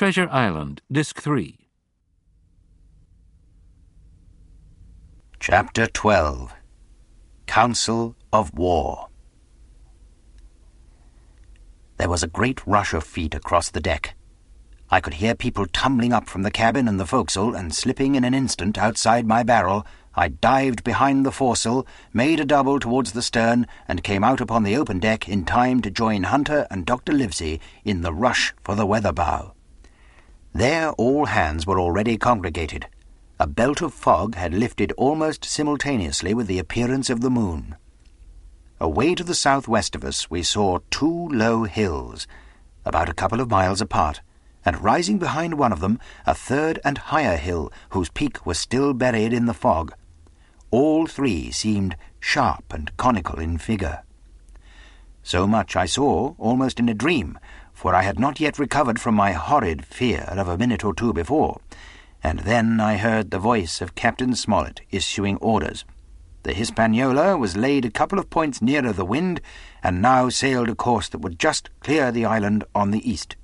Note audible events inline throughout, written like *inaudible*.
Treasure Island, Disc 3. Chapter 12 Council of War There was a great rush of feet across the deck. I could hear people tumbling up from the cabin and the forecastle, and slipping in an instant outside my barrel, I dived behind the foresail, made a double towards the stern, and came out upon the open deck in time to join Hunter and Dr. Livesey in the rush for the weather bow. There all hands were already congregated. A belt of fog had lifted almost simultaneously with the appearance of the moon. Away to the southwest of us we saw two low hills, about a couple of miles apart, and rising behind one of them a third and higher hill whose peak was still buried in the fog. All three seemed sharp and conical in figure. So much I saw almost in a dream, for I had not yet recovered from my horrid fear of a minute or two before, and then I heard the voice of Captain Smollett issuing orders. The Hispaniola was laid a couple of points nearer the wind, and now sailed a course that would just clear the island on the east.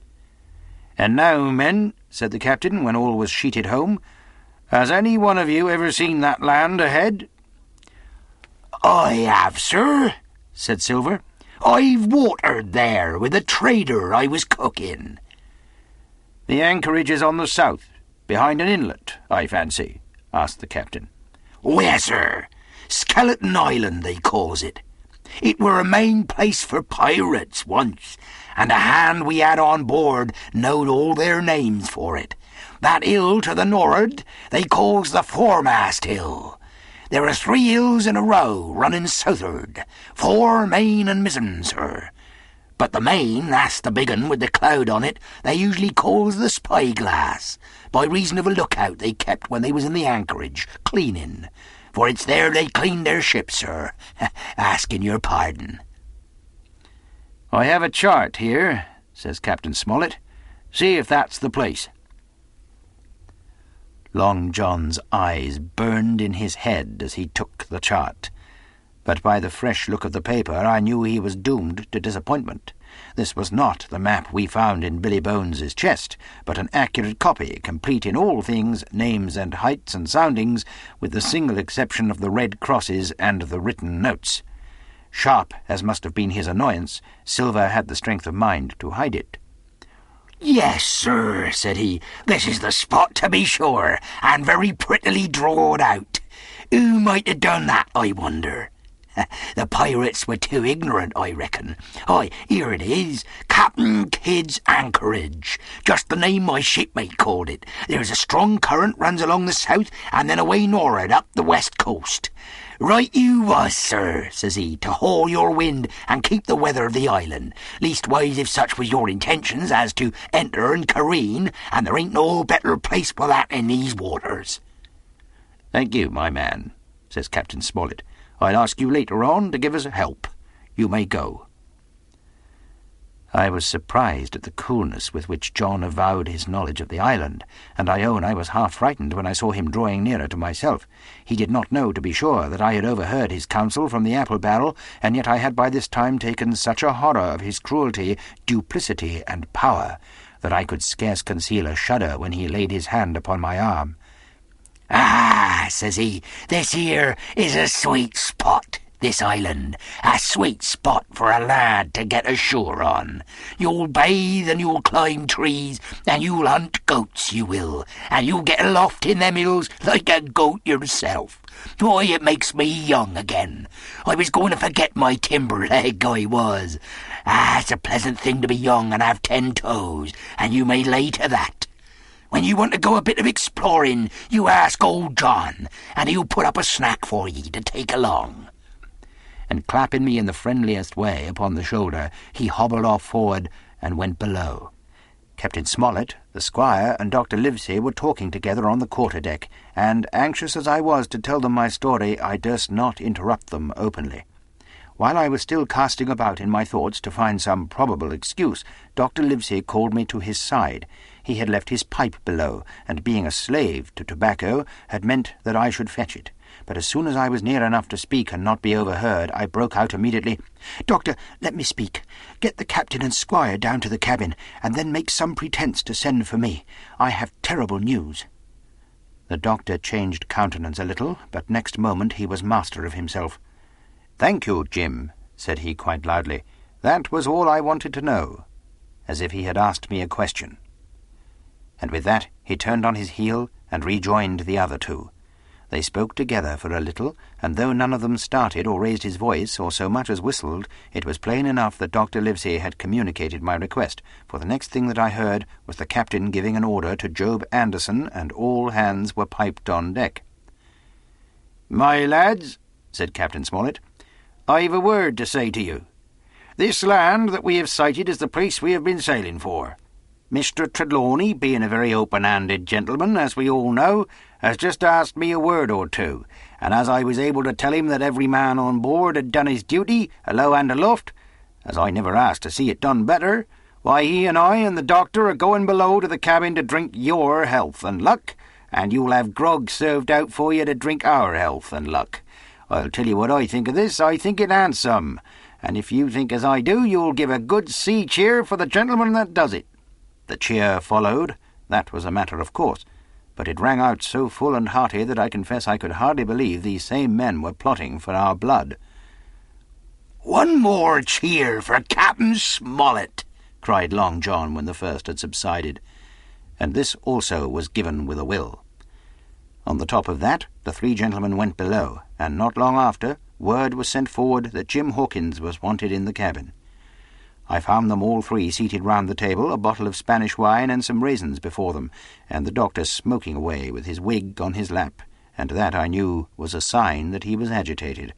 And now, men, said the captain, when all was sheeted home, has any one of you ever seen that land ahead? I have, sir, said Silver. I've watered there with a trader I was cooking. The anchorage is on the south, behind an inlet, I fancy, asked the captain. Oh, yes, sir. Skeleton Island, they calls it. It were a main place for pirates once, and a hand we had on board knowed all their names for it. That hill to the nor'ard they calls the foremast hill. There are three hills in a row running south'ard, four main, and mizzen, sir. But the main, that's the big un with the cloud on it, they usually calls the spyglass, by reason of a lookout they kept when they was in the anchorage, cleaning. For it's there they cleaned their ships, sir, *laughs* asking your pardon. I have a chart here, says Captain Smollett. See if that's the place. Long John's eyes burned in his head as he took the chart, but by the fresh look of the paper I knew he was doomed to disappointment. This was not the map we found in Billy Bones's chest, but an accurate copy, complete in all things, names and heights and soundings, with the single exception of the red crosses and the written notes. Sharp as must have been his annoyance, Silver had the strength of mind to hide it. Yes, sir, said he, this is the spot to be sure, and very prettily drawed out. Who might have done that, I wonder? *laughs* the pirates were too ignorant, I reckon. Aye, here it is, Captain Kidd's Anchorage, just the name my shipmate called it. There's a strong current runs along the south, and then away nor'ard up the west coast. Right you was, sir, says he, to haul your wind and keep the weather of the island. Leastways, if such was your intentions as to enter and careen, and there ain't no better place for that in these waters. Thank you, my man, says Captain Smollett. I'll ask you later on to give us help. You may go. I was surprised at the coolness with which John avowed his knowledge of the island, and I own I was half frightened when I saw him drawing nearer to myself. He did not know, to be sure, that I had overheard his counsel from the apple barrel, and yet I had by this time taken such a horror of his cruelty, duplicity, and power, that I could scarce conceal a shudder when he laid his hand upon my arm. Ah, says he, this here is a sweet spot this island, a sweet spot for a lad to get ashore on. You'll bathe and you'll climb trees, and you'll hunt goats, you will, and you'll get aloft in them hills like a goat yourself. Why, it makes me young again. I was going to forget my timber leg, I was. Ah, it's a pleasant thing to be young and have ten toes, and you may lay to that. When you want to go a bit of exploring, you ask old John, and he'll put up a snack for ye to take along and clapping me in the friendliest way upon the shoulder, he hobbled off forward and went below. Captain Smollett, the squire, and Dr. Livesey were talking together on the quarter-deck, and, anxious as I was to tell them my story, I durst not interrupt them openly. While I was still casting about in my thoughts to find some probable excuse, Dr. Livesey called me to his side. He had left his pipe below, and being a slave to tobacco, had meant that I should fetch it. But as soon as I was near enough to speak and not be overheard, I broke out immediately, Doctor, let me speak. Get the captain and squire down to the cabin, and then make some pretence to send for me. I have terrible news. The doctor changed countenance a little, but next moment he was master of himself. Thank you, Jim, said he quite loudly. That was all I wanted to know, as if he had asked me a question. And with that he turned on his heel and rejoined the other two. They spoke together for a little, and though none of them started or raised his voice or so much as whistled, it was plain enough that Dr. Livesey had communicated my request, for the next thing that I heard was the captain giving an order to Job Anderson, and all hands were piped on deck. My lads, said Captain Smollett, I've a word to say to you. This land that we have sighted is the place we have been sailing for. Mr. Trelawney, being a very open-handed gentleman, as we all know, has just asked me a word or two, and as I was able to tell him that every man on board had done his duty, alow and aloft, as I never asked to see it done better, why he and I and the doctor are going below to the cabin to drink your health and luck, and you'll have grog served out for you to drink our health and luck. I'll tell you what I think of this. I think it handsome, and if you think as I do, you'll give a good sea cheer for the gentleman that does it. The cheer followed. That was a matter of course. But it rang out so full and hearty that I confess I could hardly believe these same men were plotting for our blood. One more cheer for Captain Smollett, cried Long John when the first had subsided. And this also was given with a will. On the top of that, the three gentlemen went below, and not long after, word was sent forward that Jim Hawkins was wanted in the cabin. I found them all three seated round the table, a bottle of Spanish wine and some raisins before them, and the doctor smoking away with his wig on his lap, and that I knew was a sign that he was agitated.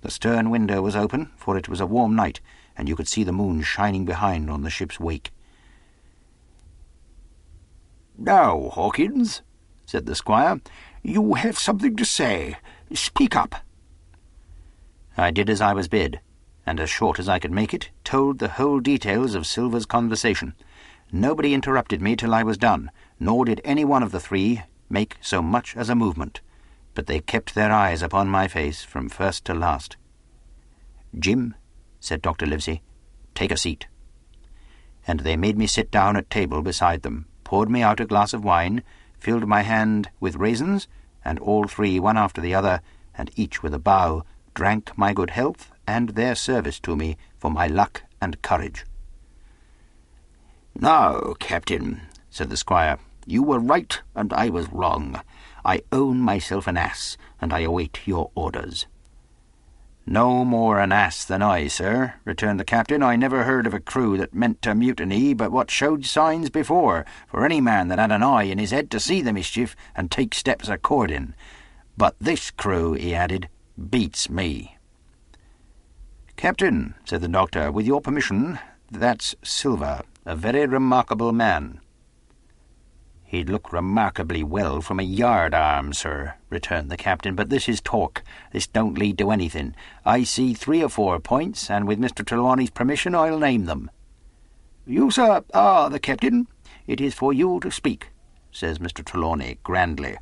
The stern window was open, for it was a warm night, and you could see the moon shining behind on the ship's wake. Now, Hawkins, said the squire, you have something to say. Speak up. I did as I was bid and as short as I could make it, told the whole details of Silver's conversation. Nobody interrupted me till I was done, nor did any one of the three make so much as a movement, but they kept their eyes upon my face from first to last. Jim, said Dr. Livesey, take a seat. And they made me sit down at table beside them, poured me out a glass of wine, filled my hand with raisins, and all three, one after the other, and each with a bow, drank my good health and their service to me for my luck and courage. Now, Captain, said the squire, you were right and I was wrong. I own myself an ass, and I await your orders. No more an ass than I, sir, returned the captain. I never heard of a crew that meant to mutiny but what showed signs before, for any man that had an eye in his head to see the mischief and take steps according. But this crew, he added, beats me. Captain, said the doctor, with your permission, that's Silver, a very remarkable man. He'd look remarkably well from a yard arm, sir, returned the captain, but this is talk. This don't lead to anything. I see three or four points, and with Mr. Trelawney's permission I'll name them. You, sir, are the captain. It is for you to speak, says Mr. Trelawney grandly.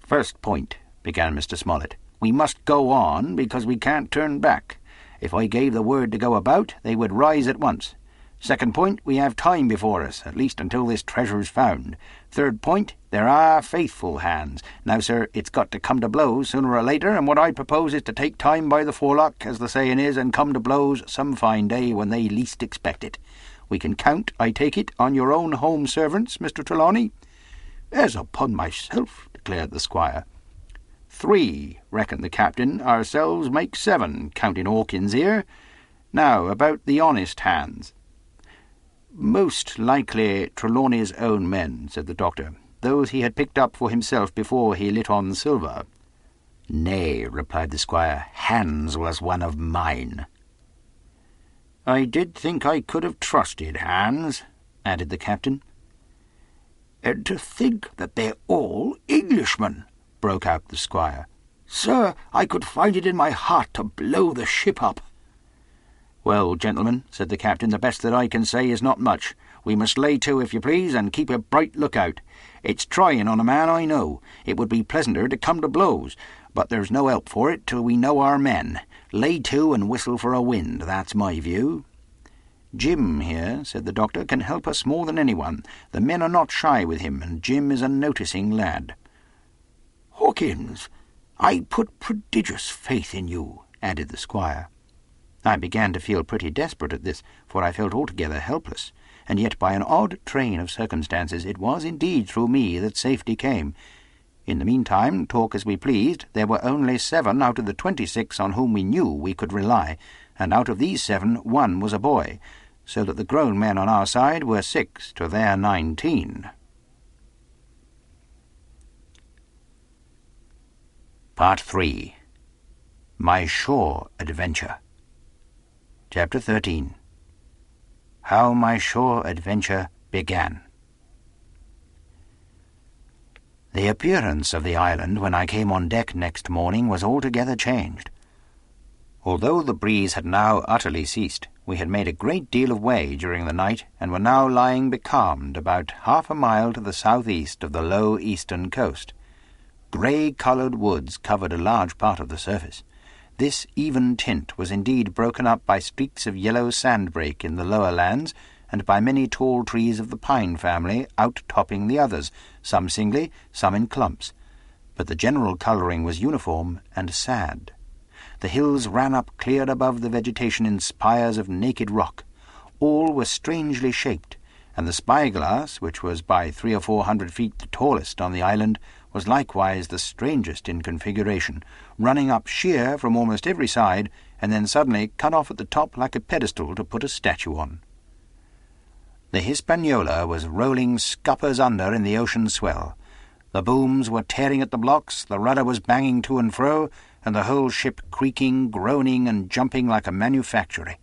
First point, began Mr. Smollett. We must go on, because we can't turn back. If I gave the word to go about, they would rise at once. Second point, we have time before us, at least until this treasure is found. Third point, there are faithful hands. Now, sir, it's got to come to blows sooner or later, and what I propose is to take time by the forelock, as the saying is, and come to blows some fine day when they least expect it. We can count, I take it, on your own home servants, Mr. Trelawney? As upon myself, declared the squire. Three, reckoned the captain. Ourselves make seven, counting Hawkins here. Now, about the honest hands. Most likely Trelawney's own men, said the doctor, those he had picked up for himself before he lit on Silver. Nay, replied the squire, Hands was one of mine. I did think I could have trusted Hands, added the captain. And to think that they're all Englishmen, broke out the squire. Sir, I could find it in my heart to blow the ship up. Well, gentlemen, said the captain, the best that I can say is not much. We must lay to, if you please, and keep a bright lookout. It's trying on a man, I know. It would be pleasanter to come to blows, but there's no help for it till we know our men. Lay to and whistle for a wind, that's my view. Jim here, said the doctor, can help us more than anyone. The men are not shy with him, and Jim is a noticing lad. Hawkins, I put prodigious faith in you, added the squire. I began to feel pretty desperate at this, for I felt altogether helpless, and yet by an odd train of circumstances it was indeed through me that safety came. In the meantime, talk as we pleased, there were only seven out of the twenty-six on whom we knew we could rely, and out of these seven one was a boy, so that the grown men on our side were six to their nineteen. Part 3 My Shore Adventure Chapter 13 How My Shore Adventure Began The appearance of the island when I came on deck next morning was altogether changed. Although the breeze had now utterly ceased, we had made a great deal of way during the night, and were now lying becalmed about half a mile to the southeast of the low eastern coast. Grey-coloured woods covered a large part of the surface. This even tint was indeed broken up by streaks of yellow sandbrake in the lower lands, and by many tall trees of the pine family out-topping the others, some singly, some in clumps. But the general colouring was uniform and sad. The hills ran up clear above the vegetation in spires of naked rock. All were strangely shaped, and the spyglass, which was by three or four hundred feet the tallest on the island, was likewise the strangest in configuration, running up sheer from almost every side, and then suddenly cut off at the top like a pedestal to put a statue on. The Hispaniola was rolling scuppers under in the ocean swell. The booms were tearing at the blocks, the rudder was banging to and fro, and the whole ship creaking, groaning, and jumping like a manufactory.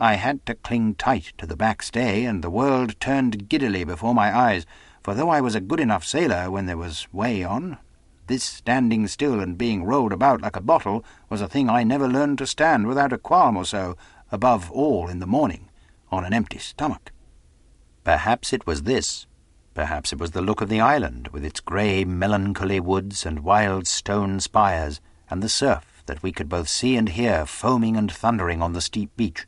I had to cling tight to the backstay, and the world turned giddily before my eyes, for though I was a good enough sailor when there was way on, this standing still and being rolled about like a bottle was a thing I never learned to stand without a qualm or so, above all in the morning, on an empty stomach. Perhaps it was this, Perhaps it was the look of the island, with its grey, melancholy woods and wild stone spires, and the surf that we could both see and hear foaming and thundering on the steep beach.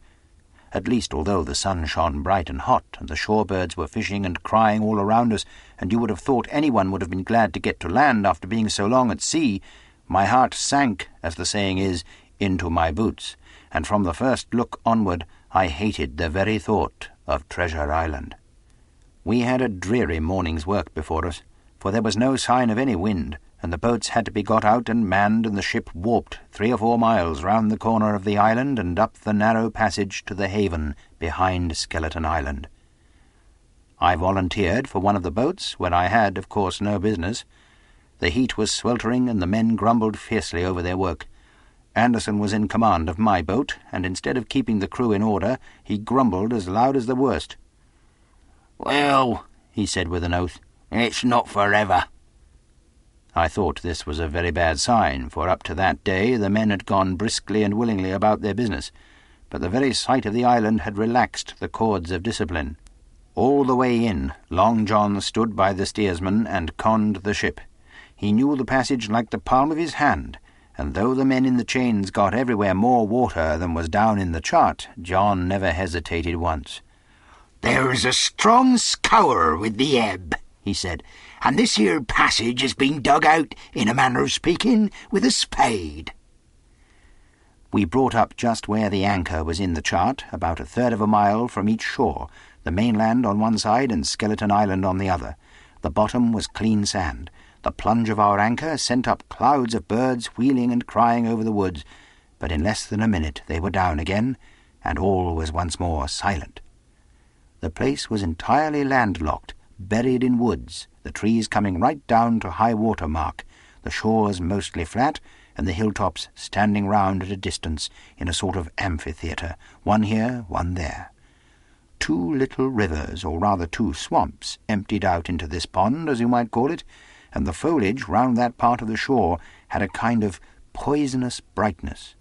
At least, although the sun shone bright and hot, and the shore birds were fishing and crying all around us, and you would have thought anyone would have been glad to get to land after being so long at sea, my heart sank, as the saying is, into my boots, and from the first look onward I hated the very thought of Treasure Island. We had a dreary morning's work before us, for there was no sign of any wind, and the boats had to be got out and manned, and the ship warped three or four miles round the corner of the island and up the narrow passage to the haven behind Skeleton Island. I volunteered for one of the boats, where I had, of course, no business. The heat was sweltering, and the men grumbled fiercely over their work. Anderson was in command of my boat, and instead of keeping the crew in order, he grumbled as loud as the worst. Well, he said with an oath, it's not for ever. I thought this was a very bad sign, for up to that day the men had gone briskly and willingly about their business, but the very sight of the island had relaxed the cords of discipline. All the way in, Long John stood by the steersman and conned the ship. He knew the passage like the palm of his hand, and though the men in the chains got everywhere more water than was down in the chart, John never hesitated once. There's a strong scour with the ebb, he said, and this here passage has been dug out, in a manner of speaking, with a spade. We brought up just where the anchor was in the chart, about a third of a mile from each shore, the mainland on one side and Skeleton Island on the other. The bottom was clean sand. The plunge of our anchor sent up clouds of birds wheeling and crying over the woods, but in less than a minute they were down again, and all was once more silent. The place was entirely landlocked, buried in woods, the trees coming right down to high water mark, the shores mostly flat, and the hilltops standing round at a distance in a sort of amphitheatre, one here, one there. Two little rivers, or rather two swamps, emptied out into this pond, as you might call it, and the foliage round that part of the shore had a kind of poisonous brightness.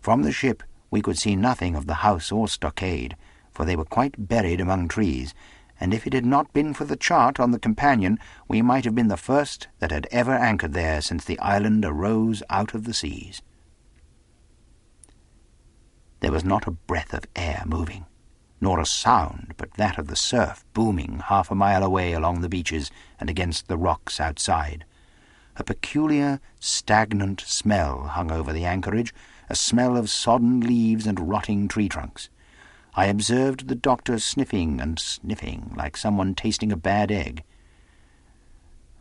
From the ship we could see nothing of the house or stockade, for they were quite buried among trees, and if it had not been for the chart on the companion, we might have been the first that had ever anchored there since the island arose out of the seas. There was not a breath of air moving, nor a sound but that of the surf booming half a mile away along the beaches and against the rocks outside. A peculiar, stagnant smell hung over the anchorage, a smell of sodden leaves and rotting tree trunks. I observed the doctor sniffing and sniffing like someone tasting a bad egg.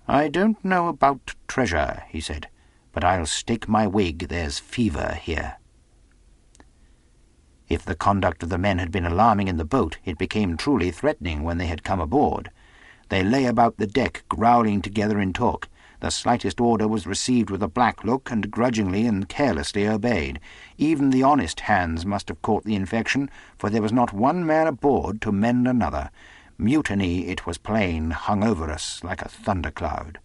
I don't know about treasure, he said, but I'll stake my wig there's fever here. If the conduct of the men had been alarming in the boat, it became truly threatening when they had come aboard. They lay about the deck, growling together in talk. The slightest order was received with a black look and grudgingly and carelessly obeyed. Even the honest hands must have caught the infection, for there was not one man aboard to mend another. Mutiny, it was plain, hung over us like a thundercloud.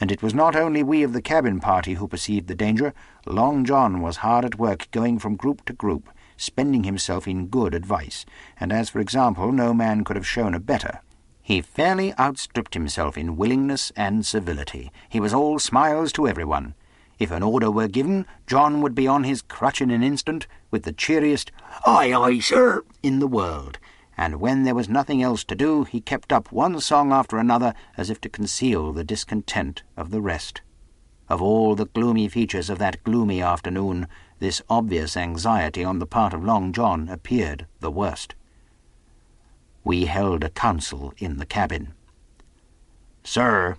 And it was not only we of the cabin party who perceived the danger. Long John was hard at work going from group to group, spending himself in good advice, and as for example no man could have shown a better. He fairly outstripped himself in willingness and civility. He was all smiles to everyone. If an order were given, John would be on his crutch in an instant, with the cheeriest "Aye, aye, sir" in the world, and when there was nothing else to do, he kept up one song after another as if to conceal the discontent of the rest. Of all the gloomy features of that gloomy afternoon, this obvious anxiety on the part of Long John appeared the worst. We held a council in the cabin. Sir,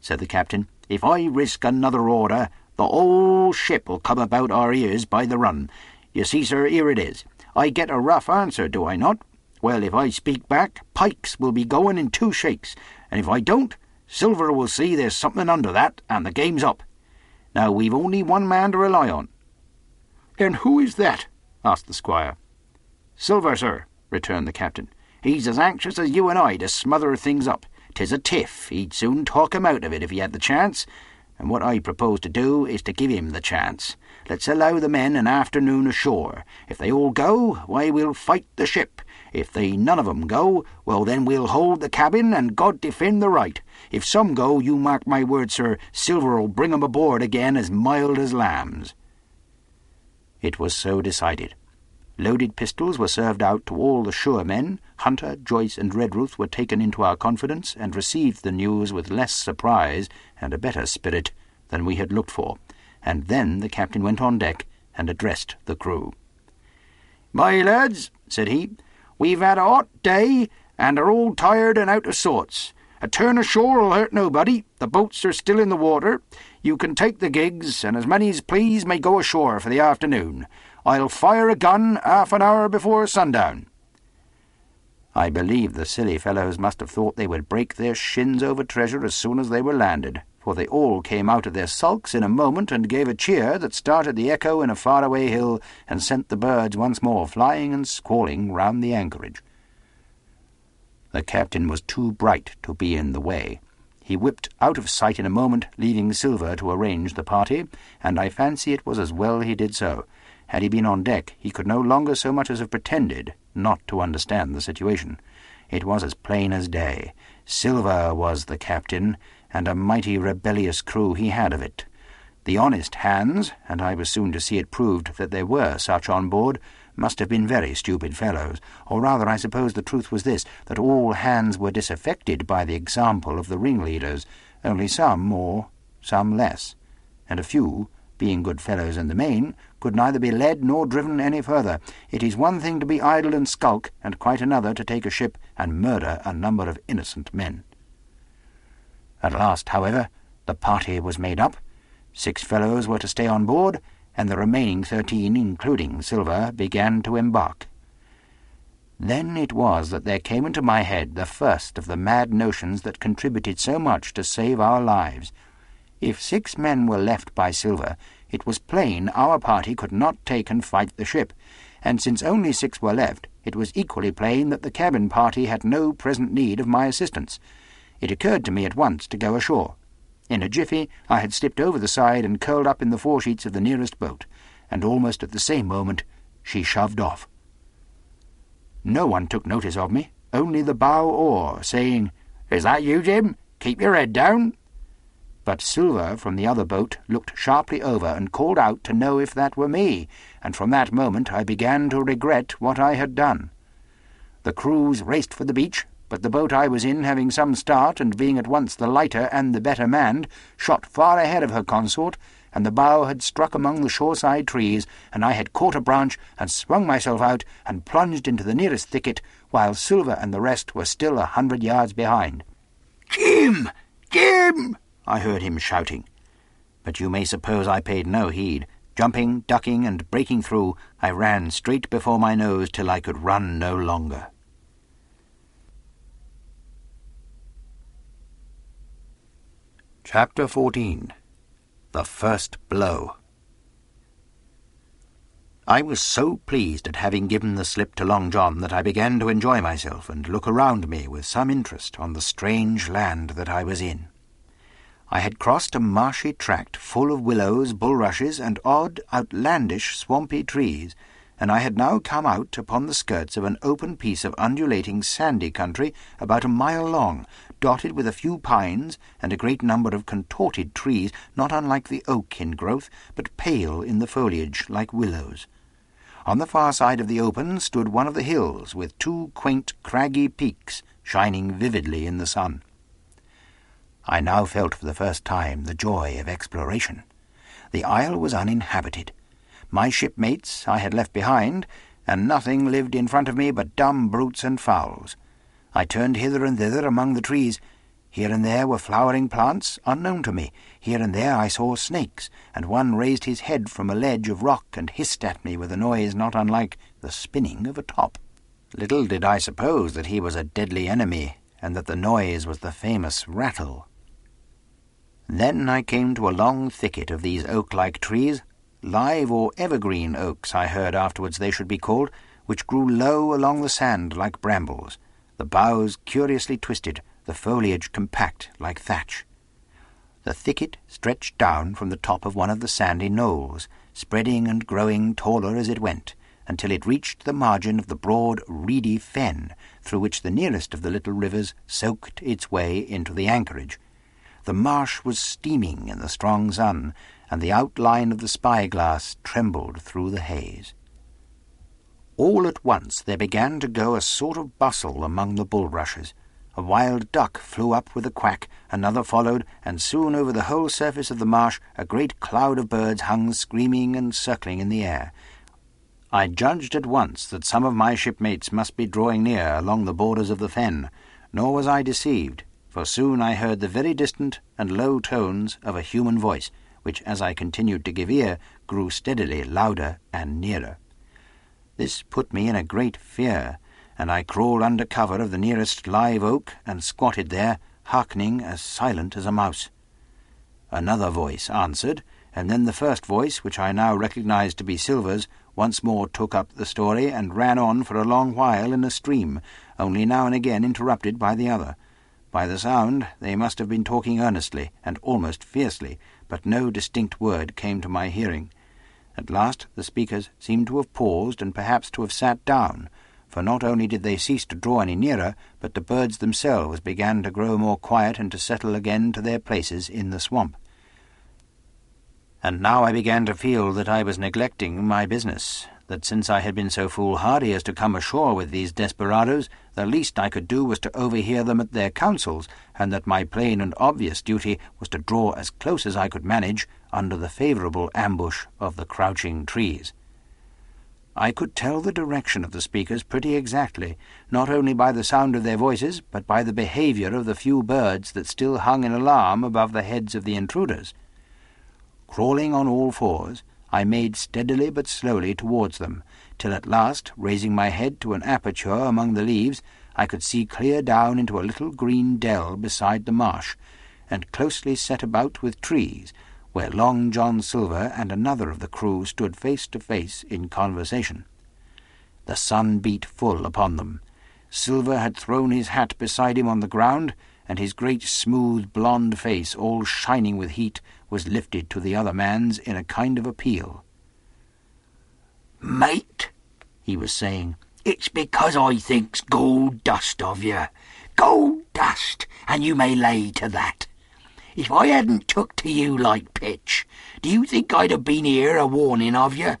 said the captain, if I risk another order, the whole ship'll come about our ears by the run. You see, sir, here it is. I get a rough answer, do I not? Well, if I speak back, pikes will be going in two shakes, and if I don't, Silver will see there's something under that, and the game's up. Now we've only one man to rely on. And who is that? asked the squire. Silver, sir, returned the captain. He's as anxious as you and I to smother things up. 'Tis a tiff. He'd soon talk him out of it if he had the chance. And what I propose to do is to give him the chance. Let's allow the men an afternoon ashore. If they all go, why, we'll fight the ship. If they none of 'em go, well, then we'll hold the cabin, and God defend the right. If some go, you mark my word, sir, Silver'll bring 'em aboard again as mild as lambs. It was so decided. Loaded pistols were served out to all the sure men. Hunter, Joyce, and Redruth were taken into our confidence and received the news with less surprise and a better spirit than we had looked for. And then the captain went on deck and addressed the crew. My lads, said he, we've had a hot day and are all tired and out of sorts. A turn ashore'll hurt nobody. The boats are still in the water. You can take the gigs, and as many as please may go ashore for the afternoon. I'll fire a gun half an hour before sundown. I believe the silly fellows must have thought they would break their shins over treasure as soon as they were landed, for they all came out of their sulks in a moment and gave a cheer that started the echo in a faraway hill and sent the birds once more flying and squalling round the anchorage. The captain was too bright to be in the way. He whipped out of sight in a moment, leaving Silver to arrange the party, and I fancy it was as well he did so. Had he been on deck, he could no longer so much as have pretended not to understand the situation. It was as plain as day. Silver was the captain, and a mighty rebellious crew he had of it. The honest hands, and I was soon to see it proved that there were such on board, must have been very stupid fellows, or rather I suppose the truth was this, that all hands were disaffected by the example of the ringleaders, only some more, some less, and a few being good fellows in the main, could neither be led nor driven any further. It is one thing to be idle and skulk, and quite another to take a ship and murder a number of innocent men. At last, however, the party was made up. Six fellows were to stay on board, and the remaining thirteen, including Silver, began to embark. Then it was that there came into my head the first of the mad notions that contributed so much to save our lives. If six men were left by Silver, it was plain our party could not take and fight the ship, and since only six were left, it was equally plain that the cabin party had no present need of my assistance. It occurred to me at once to go ashore. In a jiffy, I had slipped over the side and curled up in the foresheets of the nearest boat, and almost at the same moment she shoved off. No one took notice of me, only the bow oar, saying, Is that you, Jim? Keep your head down. But Silver from the other boat looked sharply over and called out to know if that were me, and from that moment I began to regret what I had done. The crews raced for the beach, but the boat I was in, having some start, and being at once the lighter and the better manned, shot far ahead of her consort, and the bow had struck among the shoreside trees, and I had caught a branch and swung myself out and plunged into the nearest thicket, while Silver and the rest were still a hundred yards behind. Jim! Jim! I heard him shouting. But you may suppose I paid no heed. Jumping, ducking, and breaking through, I ran straight before my nose till I could run no longer. Chapter 14 The First Blow I was so pleased at having given the slip to Long John that I began to enjoy myself and look around me with some interest on the strange land that I was in. I had crossed a marshy tract full of willows, bulrushes, and odd, outlandish, swampy trees, and I had now come out upon the skirts of an open piece of undulating sandy country about a mile long, dotted with a few pines and a great number of contorted trees, not unlike the oak in growth, but pale in the foliage like willows. On the far side of the open stood one of the hills, with two quaint craggy peaks shining vividly in the sun. I now felt for the first time the joy of exploration. The isle was uninhabited. My shipmates I had left behind, and nothing lived in front of me but dumb brutes and fowls. I turned hither and thither among the trees. Here and there were flowering plants unknown to me. Here and there I saw snakes, and one raised his head from a ledge of rock and hissed at me with a noise not unlike the spinning of a top. Little did I suppose that he was a deadly enemy, and that the noise was the famous rattle. Then I came to a long thicket of these oak-like trees, live or evergreen oaks I heard afterwards they should be called, which grew low along the sand like brambles, the boughs curiously twisted, the foliage compact like thatch. The thicket stretched down from the top of one of the sandy knolls, spreading and growing taller as it went, until it reached the margin of the broad, reedy fen, through which the nearest of the little rivers soaked its way into the anchorage, the marsh was steaming in the strong sun, and the outline of the spyglass trembled through the haze. All at once there began to go a sort of bustle among the bulrushes. A wild duck flew up with a quack, another followed, and soon over the whole surface of the marsh a great cloud of birds hung screaming and circling in the air. I judged at once that some of my shipmates must be drawing near along the borders of the fen, nor was I deceived for soon I heard the very distant and low tones of a human voice, which, as I continued to give ear, grew steadily louder and nearer. This put me in a great fear, and I crawled under cover of the nearest live oak and squatted there, hearkening as silent as a mouse. Another voice answered, and then the first voice, which I now recognized to be Silver's, once more took up the story and ran on for a long while in a stream, only now and again interrupted by the other. By the sound, they must have been talking earnestly and almost fiercely, but no distinct word came to my hearing. At last the speakers seemed to have paused and perhaps to have sat down, for not only did they cease to draw any nearer, but the birds themselves began to grow more quiet and to settle again to their places in the swamp. And now I began to feel that I was neglecting my business, that since I had been so foolhardy as to come ashore with these desperadoes, the least I could do was to overhear them at their councils, and that my plain and obvious duty was to draw as close as I could manage under the favourable ambush of the crouching trees. I could tell the direction of the speakers pretty exactly, not only by the sound of their voices, but by the behaviour of the few birds that still hung in alarm above the heads of the intruders. Crawling on all fours, I made steadily but slowly towards them, till at last, raising my head to an aperture among the leaves, I could see clear down into a little green dell beside the marsh, and closely set about with trees, where Long John Silver and another of the crew stood face to face in conversation. The sun beat full upon them. Silver had thrown his hat beside him on the ground, and his great smooth blond face, all shining with heat, was lifted to the other man's in a kind of appeal. Mate, he was saying, It's because I thinks gold dust of you. Gold dust, and you may lay to that. If I hadn't took to you like pitch, do you think I'd have been here a warning of you?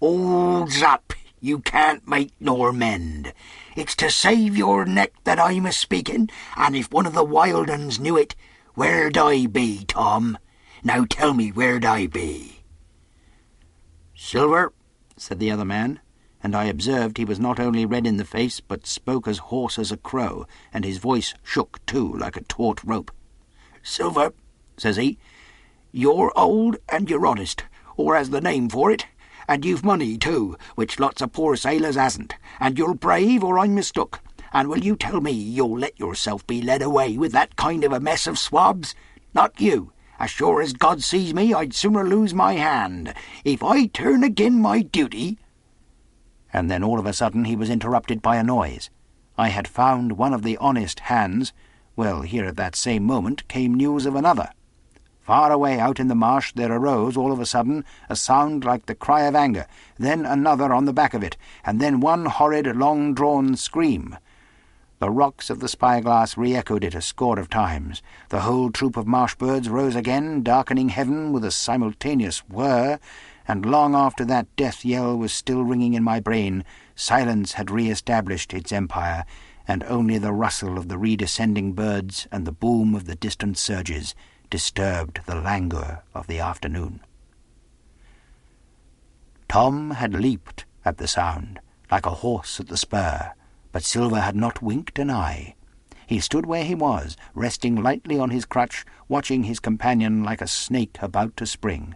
All's up, you can't make nor mend. It's to save your neck that I'm a speaking, and if one of the wild uns knew it, where'd I be, Tom? Now tell me where'd I be? Silver, said the other man, and I observed he was not only red in the face, but spoke as hoarse as a crow, and his voice shook too like a taut rope. Silver, says he, you're old and you're honest, or has the name for it, and you've money too, which lots of poor sailors hasn't, and you're brave or I'm mistook. And will you tell me you'll let yourself be led away with that kind of a mess of swabs? Not you. As sure as God sees me, I'd sooner lose my hand. If I turn agin my duty. And then all of a sudden he was interrupted by a noise. I had found one of the honest hands. Well, here at that same moment came news of another. Far away out in the marsh there arose, all of a sudden, a sound like the cry of anger, then another on the back of it, and then one horrid, long-drawn scream. The rocks of the spyglass re-echoed it a score of times. The whole troop of marsh birds rose again, darkening heaven with a simultaneous whir, and long after that death yell was still ringing in my brain, silence had re-established its empire, and only the rustle of the redescending birds and the boom of the distant surges disturbed the languor of the afternoon. Tom had leaped at the sound, like a horse at the spur, but Silver had not winked an eye. He stood where he was, resting lightly on his crutch, watching his companion like a snake about to spring.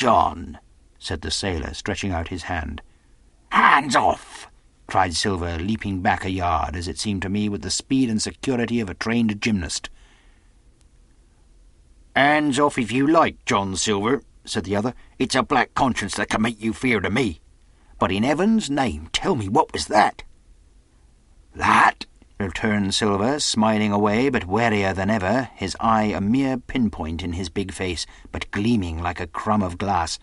John, said the sailor, stretching out his hand. Hands off! cried Silver, leaping back a yard, as it seemed to me, with the speed and security of a trained gymnast. Hands off if you like, John Silver, said the other. It's a black conscience that can make you fear to me. But in heaven's name, tell me what was that? That, returned Silver, smiling away, but warier than ever, his eye a mere pinpoint in his big face, but gleaming like a crumb of glass.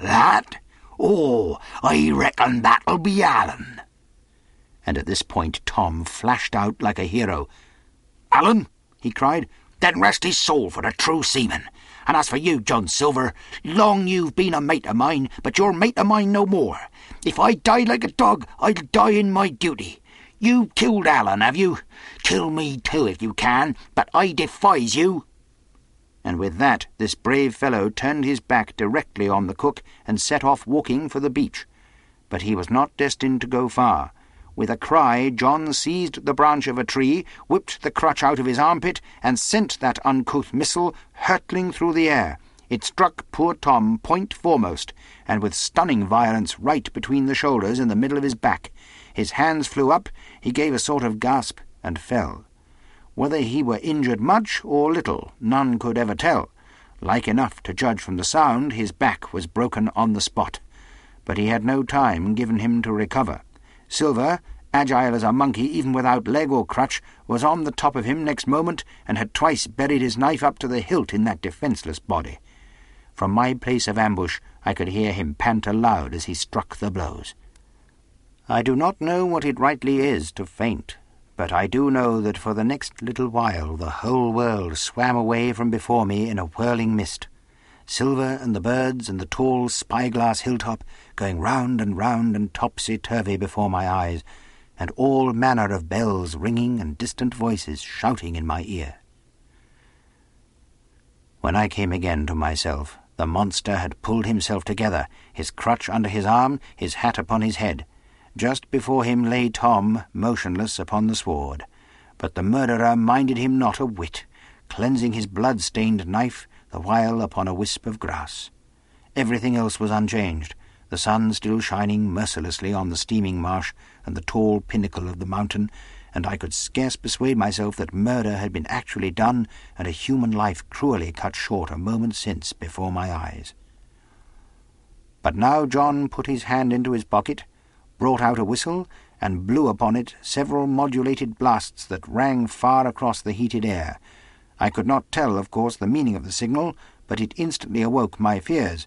That? Oh, I reckon that'll be Alan. And at this point Tom flashed out like a hero. Alan, he cried, then rest his soul for a true seaman. And as for you, John Silver, long you've been a mate of mine, but you're mate of mine no more. If I die like a dog, I'll die in my duty. You killed Alan, have you? Kill me too if you can, but I defies you. And with that, this brave fellow turned his back directly on the cook and set off walking for the beach. But he was not destined to go far. With a cry, John seized the branch of a tree, whipped the crutch out of his armpit, and sent that uncouth missile hurtling through the air. It struck poor Tom point foremost, and with stunning violence right between the shoulders in the middle of his back. His hands flew up, he gave a sort of gasp, and fell. Whether he were injured much or little, none could ever tell. Like enough to judge from the sound, his back was broken on the spot. But he had no time given him to recover. Silver, agile as a monkey even without leg or crutch, was on the top of him next moment and had twice buried his knife up to the hilt in that defenceless body. From my place of ambush I could hear him pant aloud as he struck the blows. I do not know what it rightly is to faint, but I do know that for the next little while the whole world swam away from before me in a whirling mist. Silver and the birds and the tall spyglass hilltop going round and round and topsy-turvy before my eyes, and all manner of bells ringing and distant voices shouting in my ear. When I came again to myself, the monster had pulled himself together, his crutch under his arm, his hat upon his head. Just before him lay Tom, motionless upon the sward. But the murderer minded him not a whit, cleansing his blood-stained knife the while upon a wisp of grass. Everything else was unchanged, the sun still shining mercilessly on the steaming marsh and the tall pinnacle of the mountain, and I could scarce persuade myself that murder had been actually done and a human life cruelly cut short a moment since before my eyes. But now John put his hand into his pocket, brought out a whistle, and blew upon it several modulated blasts that rang far across the heated air, I could not tell, of course, the meaning of the signal, but it instantly awoke my fears.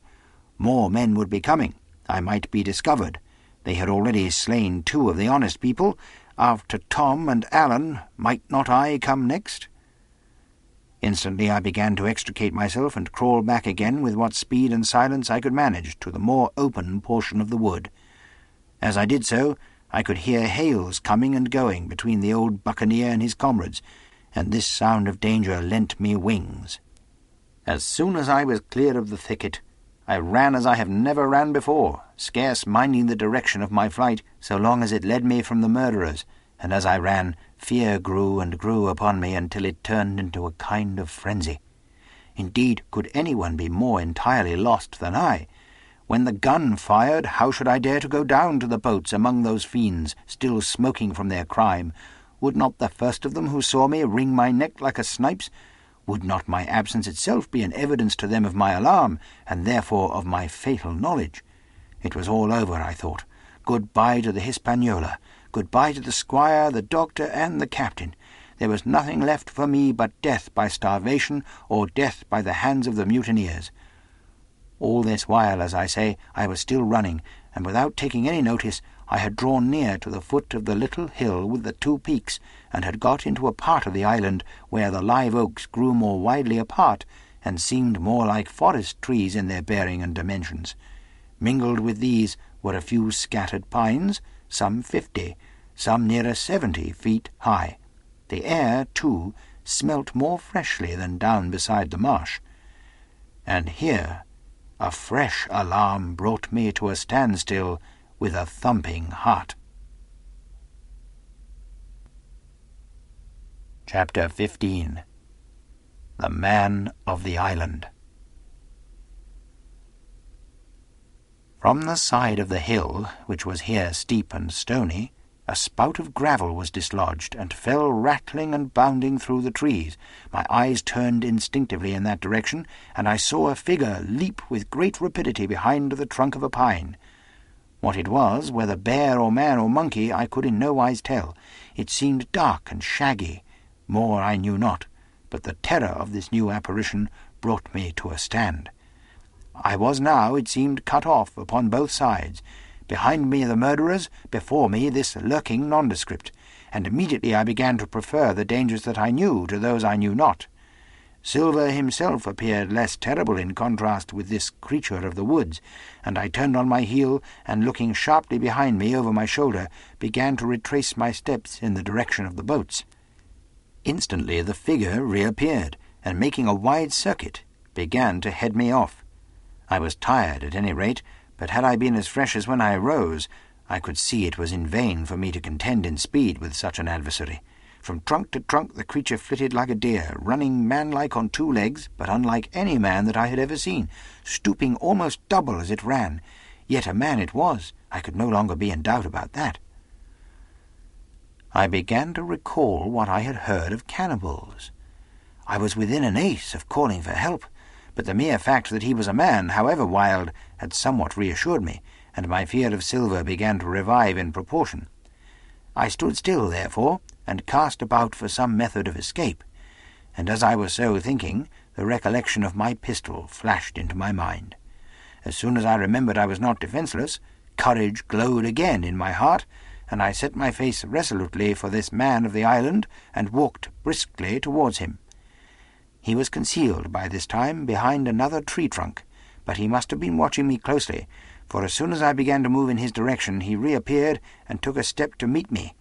More men would be coming. I might be discovered. They had already slain two of the honest people. After Tom and Alan, might not I come next? Instantly I began to extricate myself and crawl back again with what speed and silence I could manage to the more open portion of the wood. As I did so, I could hear hails coming and going between the old buccaneer and his comrades, and this sound of danger lent me wings. As soon as I was clear of the thicket, I ran as I have never ran before, scarce minding the direction of my flight, so long as it led me from the murderers, and as I ran, fear grew and grew upon me until it turned into a kind of frenzy. Indeed, could anyone be more entirely lost than I? When the gun fired, how should I dare to go down to the boats among those fiends, still smoking from their crime? Would not the first of them who saw me wring my neck like a snipe's? Would not my absence itself be an evidence to them of my alarm, and therefore of my fatal knowledge? It was all over, I thought. Good-bye to the Hispaniola. Good-bye to the squire, the doctor, and the captain. There was nothing left for me but death by starvation or death by the hands of the mutineers. All this while, as I say, I was still running, and without taking any notice, I had drawn near to the foot of the little hill with the two peaks, and had got into a part of the island where the live oaks grew more widely apart, and seemed more like forest trees in their bearing and dimensions. Mingled with these were a few scattered pines, some fifty, some nearer seventy feet high. The air, too, smelt more freshly than down beside the marsh. And here a fresh alarm brought me to a standstill with a thumping heart. Chapter 15 The Man of the Island From the side of the hill, which was here steep and stony, a spout of gravel was dislodged, and fell rattling and bounding through the trees. My eyes turned instinctively in that direction, and I saw a figure leap with great rapidity behind the trunk of a pine. What it was, whether bear or man or monkey, I could in no wise tell. It seemed dark and shaggy. More I knew not, but the terror of this new apparition brought me to a stand. I was now, it seemed, cut off upon both sides, Behind me the murderers, before me this lurking nondescript, and immediately I began to prefer the dangers that I knew to those I knew not. Silver himself appeared less terrible in contrast with this creature of the woods, and I turned on my heel, and looking sharply behind me over my shoulder, began to retrace my steps in the direction of the boats. Instantly the figure reappeared, and making a wide circuit, began to head me off. I was tired, at any rate, but had I been as fresh as when I arose, I could see it was in vain for me to contend in speed with such an adversary. From trunk to trunk the creature flitted like a deer, running manlike on two legs, but unlike any man that I had ever seen, stooping almost double as it ran. Yet a man it was. I could no longer be in doubt about that. I began to recall what I had heard of cannibals. I was within an ace of calling for help, but the mere fact that he was a man, however wild, had somewhat reassured me, and my fear of Silver began to revive in proportion. I stood still, therefore, and cast about for some method of escape, and as I was so thinking, the recollection of my pistol flashed into my mind. As soon as I remembered I was not defenceless, courage glowed again in my heart, and I set my face resolutely for this man of the island, and walked briskly towards him. He was concealed by this time behind another tree trunk, but he must have been watching me closely, for as soon as I began to move in his direction he reappeared and took a step to meet me.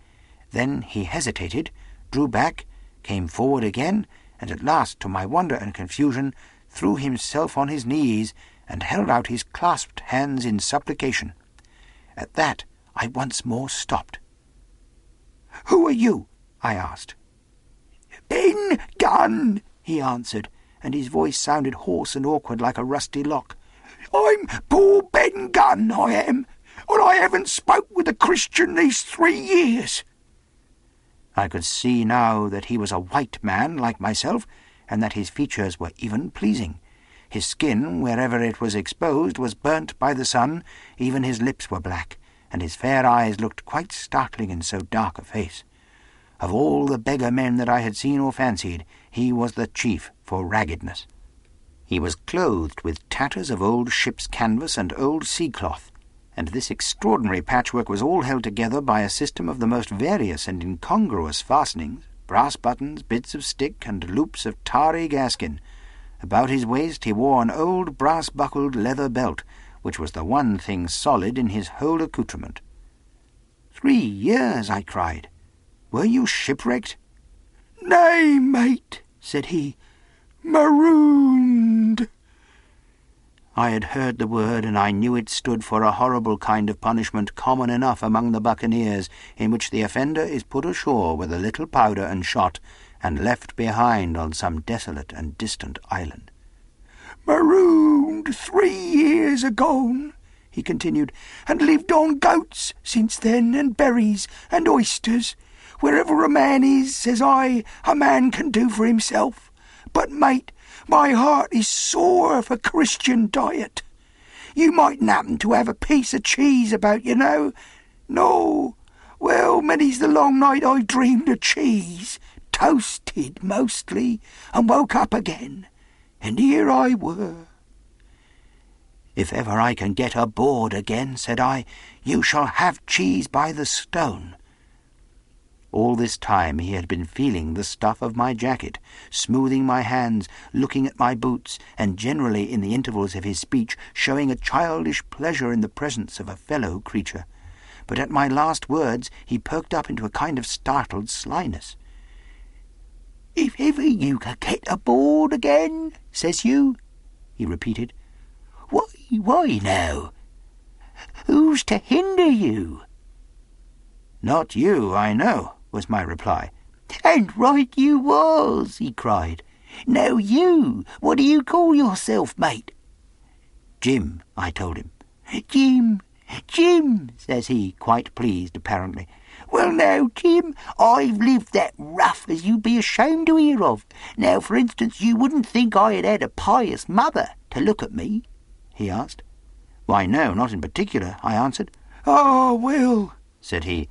Then he hesitated, drew back, came forward again, and at last, to my wonder and confusion, threw himself on his knees and held out his clasped hands in supplication. At that I once more stopped. Who are you? I asked. Ben Gunn, he answered, and his voice sounded hoarse and awkward like a rusty lock. I'm poor Ben Gunn, I am, and I haven't spoke with a Christian these three years. I could see now that he was a white man like myself, and that his features were even pleasing. His skin, wherever it was exposed, was burnt by the sun, even his lips were black, and his fair eyes looked quite startling in so dark a face. Of all the beggar men that I had seen or fancied, he was the chief for raggedness. He was clothed with tatters of old ship's canvas and old sea cloth, and this extraordinary patchwork was all held together by a system of the most various and incongruous fastenings, brass buttons, bits of stick, and loops of tarry gaskin. About his waist he wore an old brass-buckled leather belt, which was the one thing solid in his whole accoutrement. Three years, I cried. Were you shipwrecked? Nay, mate, said he, marooned. I had heard the word, and I knew it stood for a horrible kind of punishment common enough among the buccaneers, in which the offender is put ashore with a little powder and shot, and left behind on some desolate and distant island. Marooned three years agone, he continued, and lived on goats since then, and berries, and oysters. Wherever a man is, says I, a man can do for himself. But, mate, my heart is sore for Christian diet. You mightn't happen to have a piece of cheese about, you know. No. Well, many's the long night I dreamed of cheese, toasted mostly, and woke up again. And here I were. If ever I can get aboard again, said I, you shall have cheese by the stone. All this time he had been feeling the stuff of my jacket, smoothing my hands, looking at my boots, and generally in the intervals of his speech showing a childish pleasure in the presence of a fellow creature. But at my last words he perked up into a kind of startled slyness. If ever you could get aboard again, says you, he repeated. Why, why now? Who's to hinder you? Not you, I know, was my reply. And right you was, he cried. Now you, what do you call yourself, mate? Jim, I told him. Jim, Jim, says he, quite pleased, apparently. Well, now, Jim, I've lived that rough as you'd be ashamed to hear of. Now, for instance, you wouldn't think I had had a pious mother to look at me? he asked. Why, no, not in particular, I answered. Oh, well, said he,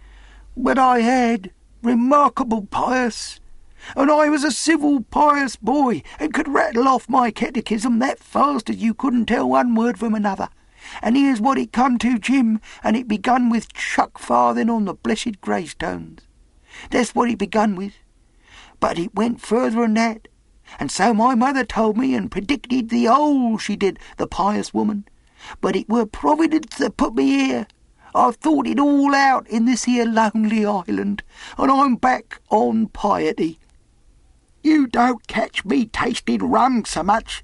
but I had remarkable pious. And I was a civil, pious boy, and could rattle off my catechism that fast as you couldn't tell one word from another. And here's what it come to, Jim, and it begun with chuck farthing on the blessed gravestones. That's what it begun with. But it went further than that. And so my mother told me and predicted the whole, she did, the pious woman. But it were Providence that put me here, I've thought it all out in this here lonely island, and I'm back on piety. You don't catch me tasting rum so much,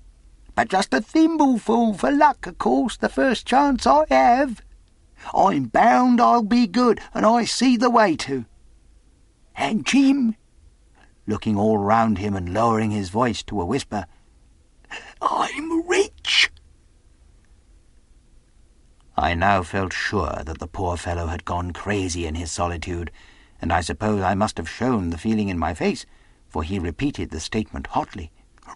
but just a thimbleful for luck, of course, the first chance I have. I'm bound I'll be good, and I see the way to. And Jim, looking all round him and lowering his voice to a whisper, I'm rich. I now felt sure that the poor fellow had gone crazy in his solitude, and I suppose I must have shown the feeling in my face, for he repeated the statement hotly.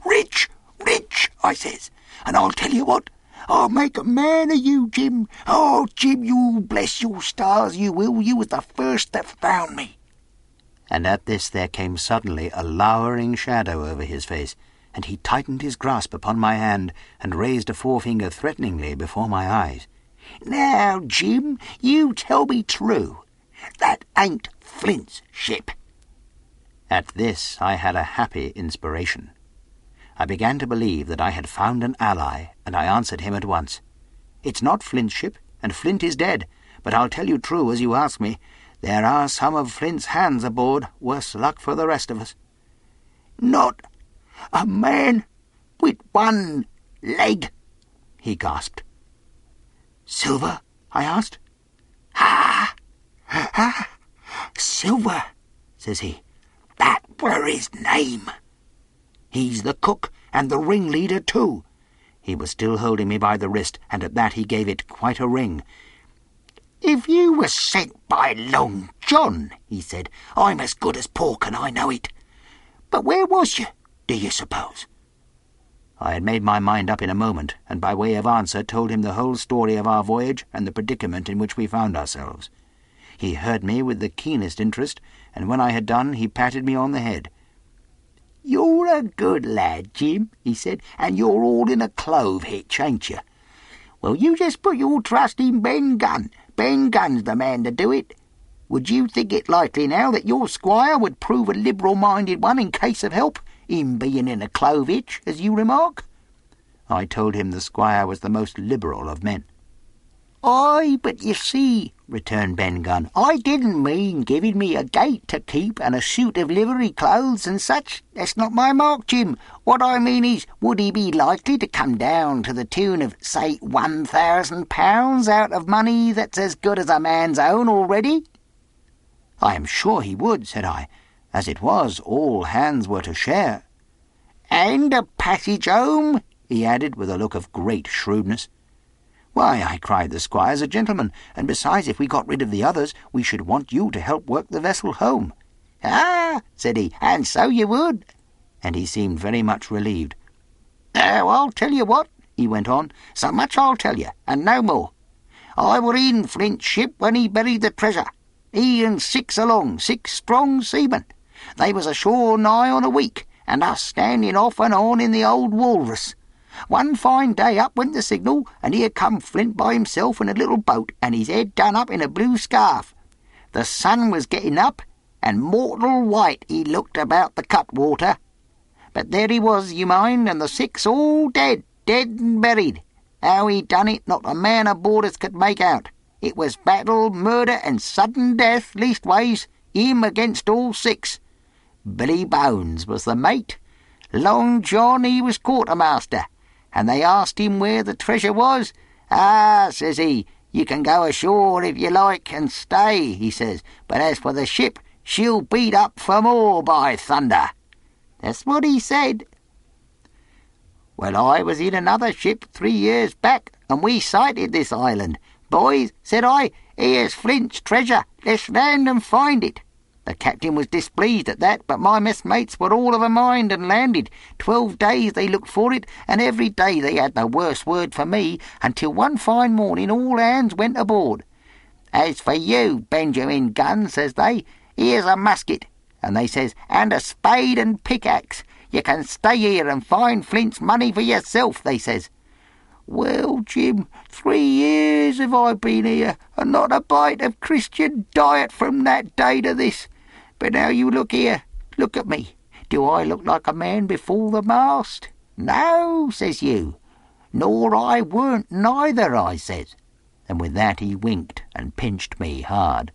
Rich, rich, I says, and I'll tell you what, I'll make a man of you, Jim. Oh, Jim, you bless your stars, you will. You was the first that found me. And at this there came suddenly a lowering shadow over his face, and he tightened his grasp upon my hand and raised a forefinger threateningly before my eyes. Now, Jim, you tell me true. That ain't Flint's ship. At this I had a happy inspiration. I began to believe that I had found an ally, and I answered him at once. It's not Flint's ship, and Flint is dead, but I'll tell you true as you ask me. There are some of Flint's hands aboard, worse luck for the rest of us. Not a man with one leg, he gasped. Silver? I asked. Ha! Ha! Silver, says he. That were his name. He's the cook and the ringleader too. He was still holding me by the wrist, and at that he gave it quite a wring. If you were sent by Long John, he said, I'm as good as pork and I know it. But where was you, do you suppose? I had made my mind up in a moment, and by way of answer told him the whole story of our voyage and the predicament in which we found ourselves. He heard me with the keenest interest, and when I had done he patted me on the head. You're a good lad, Jim, he said, and you're all in a clove hitch, ain't you? Well, you just put your trust in Ben Gunn. Ben Gunn's the man to do it. Would you think it likely now that your squire would prove a liberal-minded one in case of help, him being in a clove hitch, as you remark? I told him the squire was the most liberal of men. Ay, but you see, returned Ben Gunn, I didn't mean giving me a gate to keep and a suit of livery clothes and such. That's not my mark, Jim. What I mean is, would he be likely to come down to the tune of, say, one thousand pounds out of money that's as good as a man's own already? I am sure he would, said I. As it was, all hands were to share. And a passage home, he added with a look of great shrewdness. Why, I cried, the squire's a gentleman, and besides, if we got rid of the others, we should want you to help work the vessel home. Ah, said he, and so you would. And he seemed very much relieved. Now, I'll tell you what, he went on, so much I'll tell you, and no more. I were in Flint's ship when he buried the treasure. He and six along, six strong seamen. They was ashore nigh on a week, and us standing off and on in the old walrus. One fine day up went the signal, and here come Flint by himself in a little boat, and his head done up in a blue scarf. The sun was getting up, and mortal white he looked about the cutwater. But there he was, you mind, and the six all dead, dead and buried. How he done it, not a man aboard us could make out. It was battle, murder, and sudden death, leastways, him against all six. Billy Bones was the mate. Long John, he was quartermaster and they asked him where the treasure was. Ah, says he, you can go ashore if you like and stay, he says, but as for the ship, she'll beat up for more, by thunder. That's what he said. Well, I was in another ship three years back, and we sighted this island. Boys, said I, here's Flint's treasure. Let's land and find it. The captain was displeased at that, but my messmates were all of a mind and landed. Twelve days they looked for it, and every day they had the worst word for me, until one fine morning all hands went aboard. As for you, Benjamin Gunn, says they, here's a musket, and they says, and a spade and pickaxe. You can stay here and find Flint's money for yourself, they says. Well, Jim, three years have I been here, and not a bite of Christian diet from that day to this. But now you look here, look at me. Do I look like a man before the mast? No, says you. Nor I weren't neither, I says. And with that he winked and pinched me hard.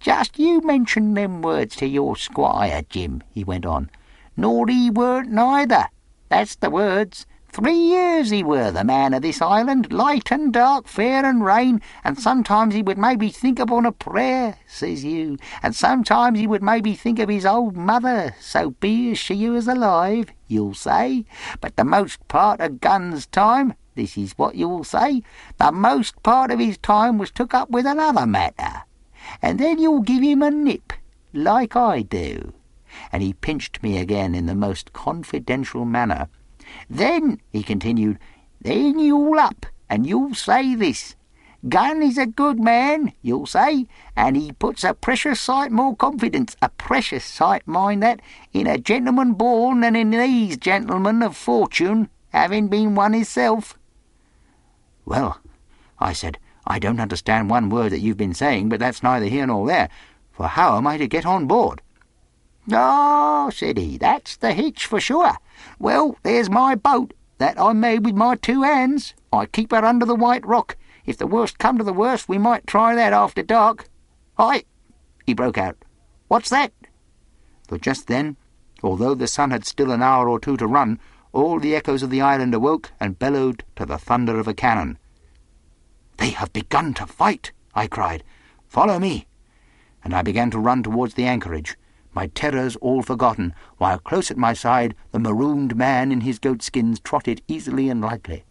Just you mention them words to your squire, Jim, he went on. Nor he weren't neither. That's the words. Three years he were the man of this island, light and dark, fair and rain, and sometimes he would maybe think upon a prayer, says you, and sometimes he would maybe think of his old mother, so be as she was alive, you'll say. But the most part of Gunn's time, this is what you'll say, the most part of his time was took up with another matter. And then you'll give him a nip, like I do. And he pinched me again in the most confidential manner then, he continued, then you'll up, and you'll say this. Gunn is a good man, you'll say, and he puts a precious sight more confidence, a precious sight, mind that, in a gentleman born than in these gentlemen of fortune, having been one himself. Well, I said, I don't understand one word that you've been saying, but that's neither here nor there, for how am I to get on board? Ah, oh, said he, that's the hitch for sure. Well, there's my boat, that I made with my two hands. I keep her under the white rock. If the worst come to the worst, we might try that after dark. Hi! he broke out. What's that? For just then, although the sun had still an hour or two to run, all the echoes of the island awoke and bellowed to the thunder of a cannon. They have begun to fight, I cried. Follow me. And I began to run towards the anchorage my terrors all forgotten, while close at my side the marooned man in his goatskins trotted easily and lightly.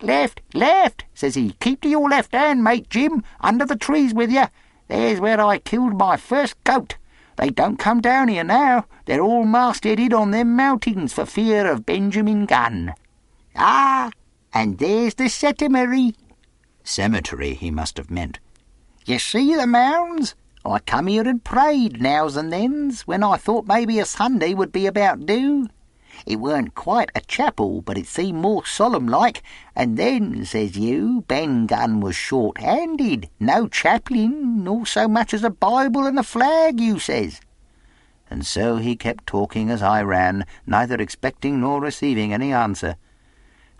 Left, left, says he. Keep to your left hand, mate Jim, under the trees with you. There's where I killed my first goat. They don't come down here now. They're all mastheaded on them mountains for fear of Benjamin Gunn. Ah, and there's the cemetery. Cemetery, he must have meant. You see the mounds? I come here and prayed nows and thens when I thought maybe a Sunday would be about due. It weren't quite a chapel, but it seemed more solemn like. And then, says you, Ben Gunn was short-handed, no chaplain, nor so much as a Bible and a flag, you says. And so he kept talking as I ran, neither expecting nor receiving any answer.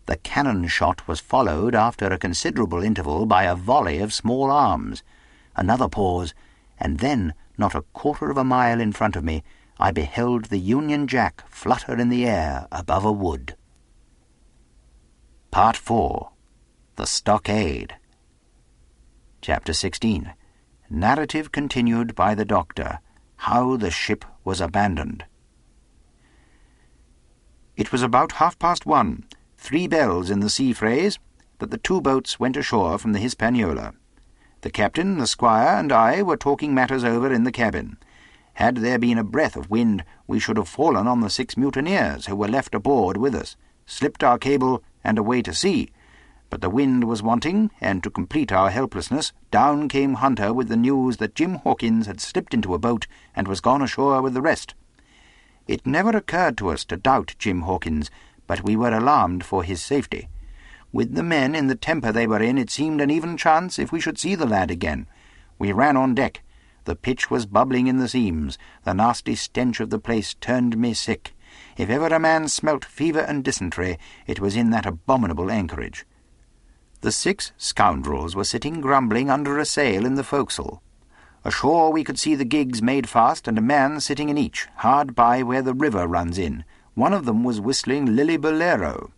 The cannon shot was followed after a considerable interval by a volley of small arms. Another pause, and then, not a quarter of a mile in front of me, I beheld the Union Jack flutter in the air above a wood. Part 4 The Stockade Chapter 16 Narrative continued by the Doctor How the Ship was Abandoned. It was about half past one, three bells in the sea phrase, that the two boats went ashore from the Hispaniola. The captain, the squire, and I were talking matters over in the cabin. Had there been a breath of wind, we should have fallen on the six mutineers who were left aboard with us, slipped our cable, and away to sea. But the wind was wanting, and to complete our helplessness, down came Hunter with the news that Jim Hawkins had slipped into a boat and was gone ashore with the rest. It never occurred to us to doubt Jim Hawkins, but we were alarmed for his safety. With the men in the temper they were in, it seemed an even chance if we should see the lad again. We ran on deck. The pitch was bubbling in the seams. The nasty stench of the place turned me sick. If ever a man smelt fever and dysentery, it was in that abominable anchorage. The six scoundrels were sitting grumbling under a sail in the forecastle. Ashore we could see the gigs made fast and a man sitting in each, hard by where the river runs in. One of them was whistling Lillibullero.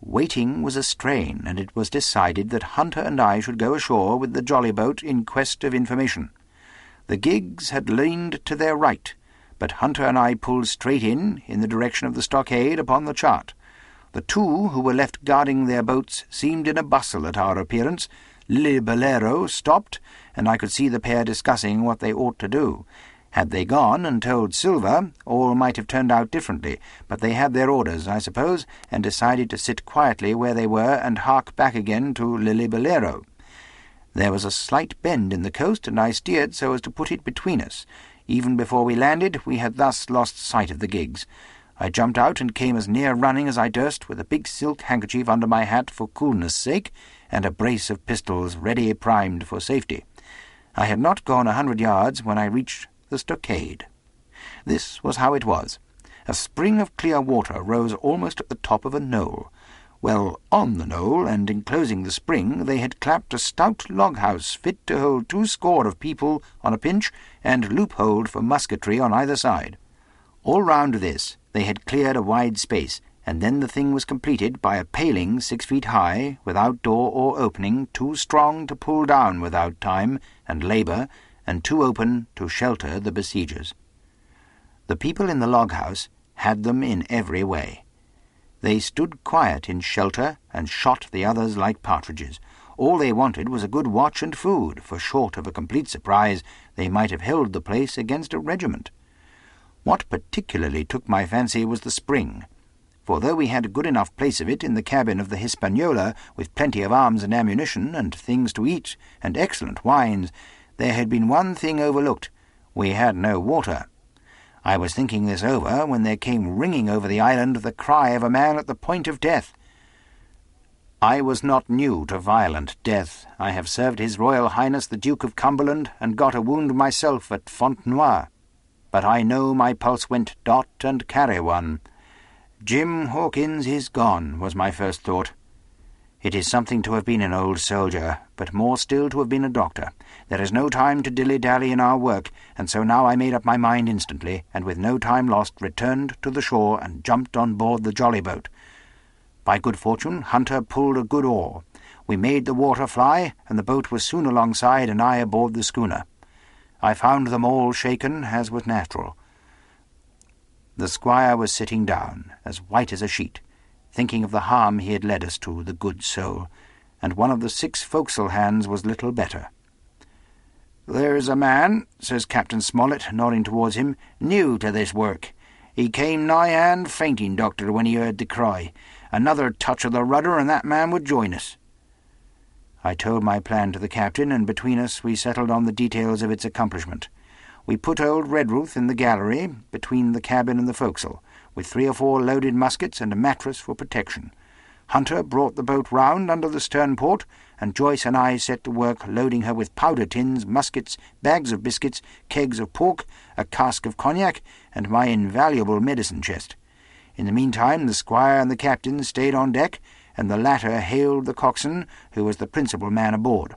Waiting was a strain, and it was decided that Hunter and I should go ashore with the jolly boat in quest of information. The gigs had leaned to their right, but Hunter and I pulled straight in, in the direction of the stockade upon the chart. The two who were left guarding their boats seemed in a bustle at our appearance. Lillibullero stopped, and I could see the pair discussing what they ought to do. Had they gone and told Silver, all might have turned out differently, but they had their orders, I suppose, and decided to sit quietly where they were and hark back again to Lillibullero. There was a slight bend in the coast, and I steered so as to put it between us. Even before we landed, we had thus lost sight of the gigs. I jumped out and came as near running as I durst, with a big silk handkerchief under my hat for coolness' sake, and a brace of pistols ready primed for safety. I had not gone a hundred yards when I reached the stockade. This was how it was. A spring of clear water rose almost at the top of a knoll. Well, on the knoll, and enclosing the spring, they had clapped a stout log-house fit to hold two score of people on a pinch, and loopholed for musketry on either side. All round this they had cleared a wide space, and then the thing was completed by a paling six feet high, without door or opening, too strong to pull down without time and labour, and too open to shelter the besiegers. The people in the log-house had them in every way. They stood quiet in shelter and shot the others like partridges. All they wanted was a good watch and food, for short of a complete surprise, they might have held the place against a regiment. What particularly took my fancy was the spring, for though we had a good enough place of it in the cabin of the Hispaniola, with plenty of arms and ammunition, and things to eat, and excellent wines, there had been one thing overlooked. We had no water. I was thinking this over when there came ringing over the island the cry of a man at the point of death. I was not new to violent death. I have served His Royal Highness the Duke of Cumberland, and got a wound myself at Fontenoy. But I know my pulse went dot and carry one. Jim Hawkins is gone, was my first thought. It is something to have been an old soldier, but more still to have been a doctor. There is no time to dilly-dally in our work, and so now I made up my mind instantly, and with no time lost returned to the shore and jumped on board the jolly boat. By good fortune, Hunter pulled a good oar. We made the water fly, and the boat was soon alongside and I aboard the schooner. I found them all shaken, as was natural. The squire was sitting down, as white as a sheet thinking of the harm he had led us to, the good soul, and one of the six forecastle hands was little better. There is a man, says Captain Smollett, nodding towards him, new to this work. He came nigh hand fainting, Doctor, when he heard the cry. Another touch of the rudder, and that man would join us. I told my plan to the captain, and between us we settled on the details of its accomplishment. We put old Redruth in the gallery, between the cabin and the forecastle. with three or four loaded muskets and a mattress for protection. Hunter brought the boat round under the stern port, and Joyce and I set to work loading her with powder tins, muskets, bags of biscuits, kegs of pork, a cask of cognac, and my invaluable medicine chest. In the meantime, the squire and the captain stayed on deck, and the latter hailed the coxswain, who was the principal man aboard.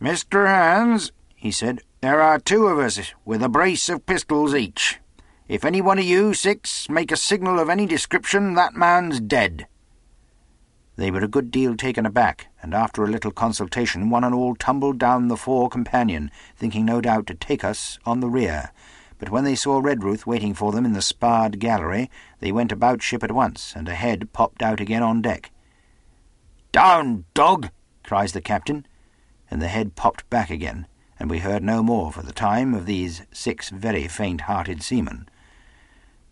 Mr. Hands, he said, there are two of us, with a brace of pistols each. If any one of you six make a signal of any description, that man's dead. They were a good deal taken aback, and after a little consultation one and all tumbled down the fore companion, thinking no doubt to take us on the rear. But when they saw Redruth waiting for them in the sparred gallery, they went about ship at once, and a head popped out again on deck. Down, dog! cries the captain, and the head popped back again, and we heard no more for the time of these six very faint-hearted seamen.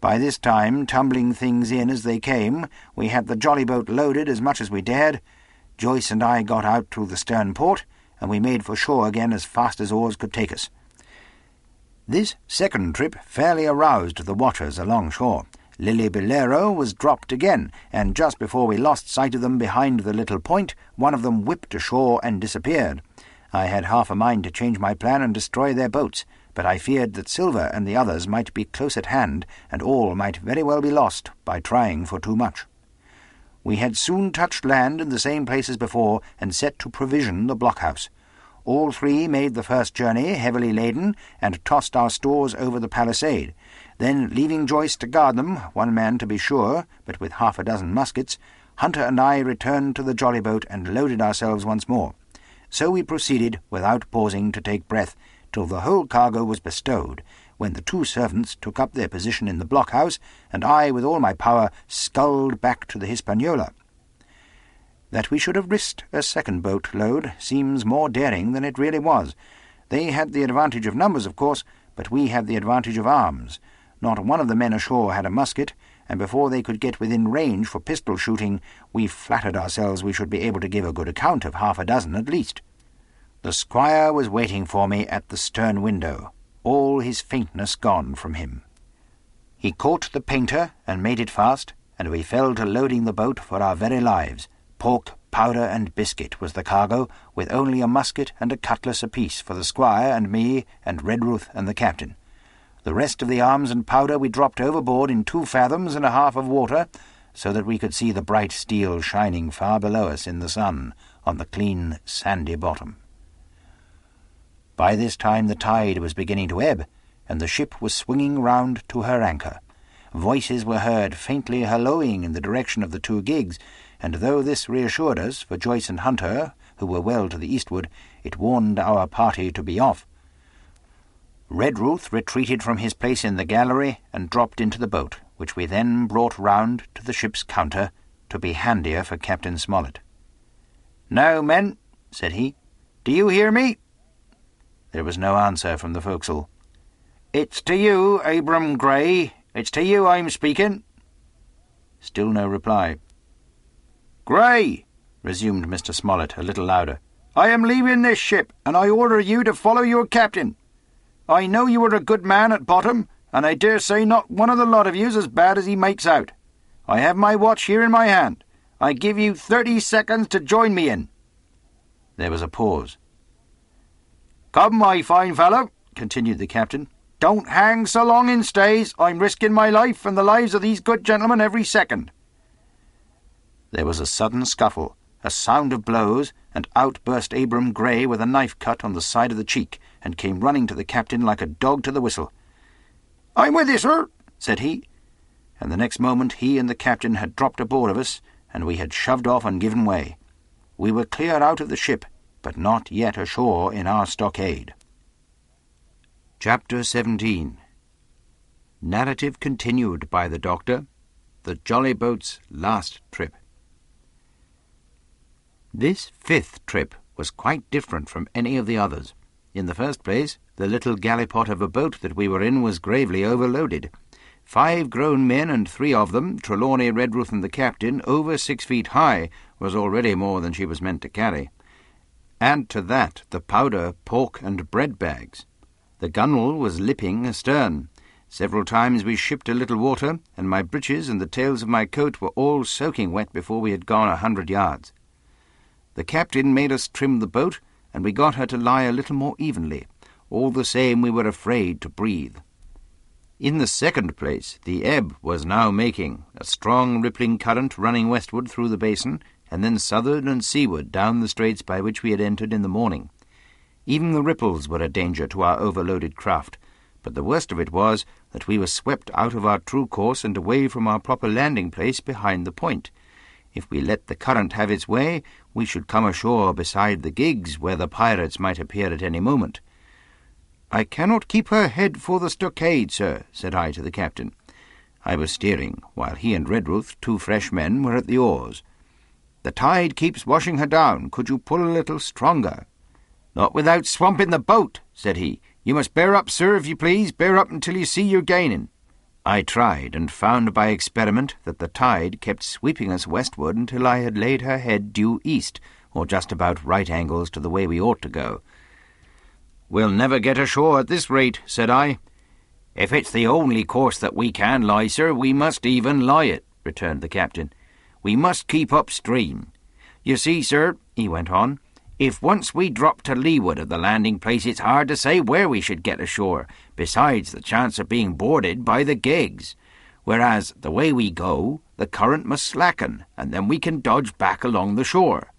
By this time, tumbling things in as they came, we had the jolly boat loaded as much as we dared. Joyce and I got out through the stern port, and we made for shore again as fast as oars could take us. This second trip fairly aroused the watchers along shore. Lily Lillibullero was dropped again, and just before we lost sight of them behind the little point, one of them whipped ashore and disappeared. I had half a mind to change my plan and destroy their boats, but I feared that Silver and the others might be close at hand, and all might very well be lost by trying for too much. We had soon touched land in the same place as before, and set to provision the blockhouse. All three made the first journey, heavily laden, and tossed our stores over the palisade. Then, leaving Joyce to guard them, one man to be sure, but with half a dozen muskets, Hunter and I returned to the jolly boat and loaded ourselves once more. So we proceeded, without pausing to take breath, till the whole cargo was bestowed, when the two servants took up their position in the blockhouse, and I, with all my power, sculled back to the Hispaniola. That we should have risked a second boat load seems more daring than it really was. They had the advantage of numbers, of course, but we had the advantage of arms. Not one of the men ashore had a musket, and before they could get within range for pistol shooting, we flattered ourselves we should be able to give a good account of half a dozen at least. The squire was waiting for me at the stern window, all his faintness gone from him. He caught the painter and made it fast, and we fell to loading the boat for our very lives. Pork, powder, and biscuit was the cargo, with only a musket and a cutlass apiece for the squire and me and Redruth and the captain. The rest of the arms and powder we dropped overboard in two fathoms and a half of water, so that we could see the bright steel shining far below us in the sun on the clean sandy bottom. By this time the tide was beginning to ebb, and the ship was swinging round to her anchor. Voices were heard faintly hallooing in the direction of the two gigs, and though this reassured us, for Joyce and Hunter, who were well to the eastward, it warned our party to be off. Redruth retreated from his place in the gallery and dropped into the boat, which we then brought round to the ship's counter to be handier for Captain Smollett. Now, men, said he, do you hear me? There was no answer from the forecastle. It's to you, Abram Gray. It's to you I'm speaking. Still no reply. Gray, resumed Mr. Smollett a little louder, I am leaving this ship, and I order you to follow your captain. I know you are a good man at bottom, and I dare say not one of the lot of you's as bad as he makes out. I have my watch here in my hand. I give you thirty seconds to join me in. There was a pause. Come, my fine fellow, continued the captain. Don't hang so long in stays. I'm risking my life and the lives of these good gentlemen every second. There was a sudden scuffle, a sound of blows, and out burst Abram Gray with a knife cut on the side of the cheek, and came running to the captain like a dog to the whistle. I'm with you, sir, said he, and the next moment he and the captain had dropped aboard of us, and we had shoved off and given way. We were clear out of the ship, but not yet ashore in our stockade. Chapter 17 Narrative continued by the Doctor, the Jolly Boat's last trip. This fifth trip was quite different from any of the others. In the first place, the little gallipot of a boat that we were in was gravely overloaded. Five grown men, and three of them, Trelawney, Redruth, and the captain, over six feet high, was already more than she was meant to carry. Add to that the powder, pork, and bread bags. The gunwale was lipping astern. Several times we shipped a little water, and my breeches and the tails of my coat were all soaking wet before we had gone a hundred yards. The captain made us trim the boat, and we got her to lie a little more evenly. All the same, we were afraid to breathe. In the second place, the ebb was now making, a strong rippling current running westward through the basin, and then southward and seaward down the straits by which we had entered in the morning. Even the ripples were a danger to our overloaded craft, but the worst of it was that we were swept out of our true course and away from our proper landing place behind the point. If we let the current have its way, we should come ashore beside the gigs, where the pirates might appear at any moment. I cannot keep her head for the stockade, sir, said I to the captain. I was steering, while he and Redruth, two fresh men, were at the oars. The tide keeps washing her down. Could you pull a little stronger? Not without swamping the boat, said he. You must bear up, sir, if you please. Bear up until you see you're gaining. I tried, and found by experiment that the tide kept sweeping us westward until I had laid her head due east, or just about right angles to the way we ought to go. We'll never get ashore at this rate, said I. If it's the only course that we can lie, sir, we must even lie it, returned the captain. We must keep upstream. You see, sir, he went on, if once we drop to leeward of the landing place, it's hard to say where we should get ashore, besides the chance of being boarded by the gigs. Whereas, the way we go, the current must slacken, and then we can dodge back along the shore.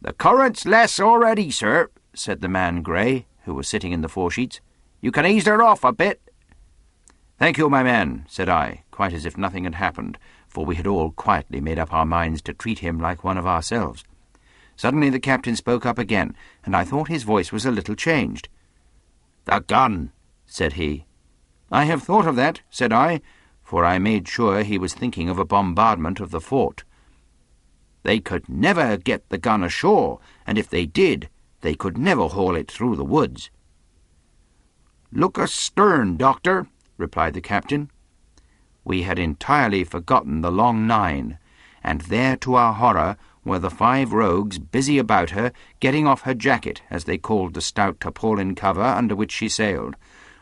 The current's less already, sir, said the man Gray, who was sitting in the foresheets. You can ease her off a bit. Thank you, my man, said I, quite as if nothing had happened, for we had all quietly made up our minds to treat him like one of ourselves. Suddenly the captain spoke up again, and I thought his voice was a little changed. The gun, said he. I have thought of that, said I, for I made sure he was thinking of a bombardment of the fort. They could never get the gun ashore, and if they did, they could never haul it through the woods. Look astern, doctor, replied the captain. We had entirely forgotten the long nine, and there, to our horror, were the five rogues busy about her, getting off her jacket, as they called the stout tarpaulin cover under which she sailed.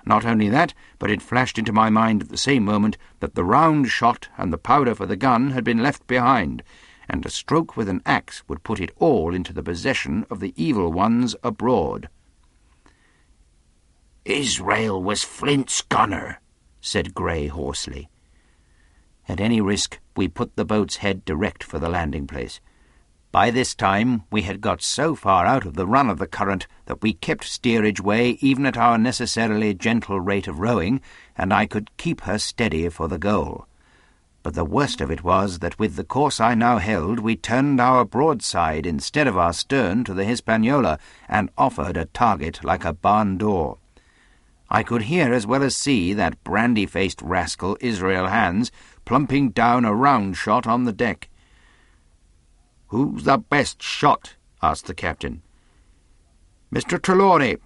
Not only that, but it flashed into my mind at the same moment that the round shot and the powder for the gun had been left behind, and a stroke with an axe would put it all into the possession of the evil ones abroad. Israel was Flint's gunner, said Gray hoarsely. At any risk, we put the boat's head direct for the landing place. By this time we had got so far out of the run of the current that we kept steerage way even at our necessarily gentle rate of rowing, and I could keep her steady for the goal. But the worst of it was that with the course I now held we turned our broadside instead of our stern to the Hispaniola, and offered a target like a barn door. I could hear as well as see that brandy-faced rascal Israel Hands plumping down a round shot on the deck. Who's the best shot? asked the captain. Mr. Trelawney.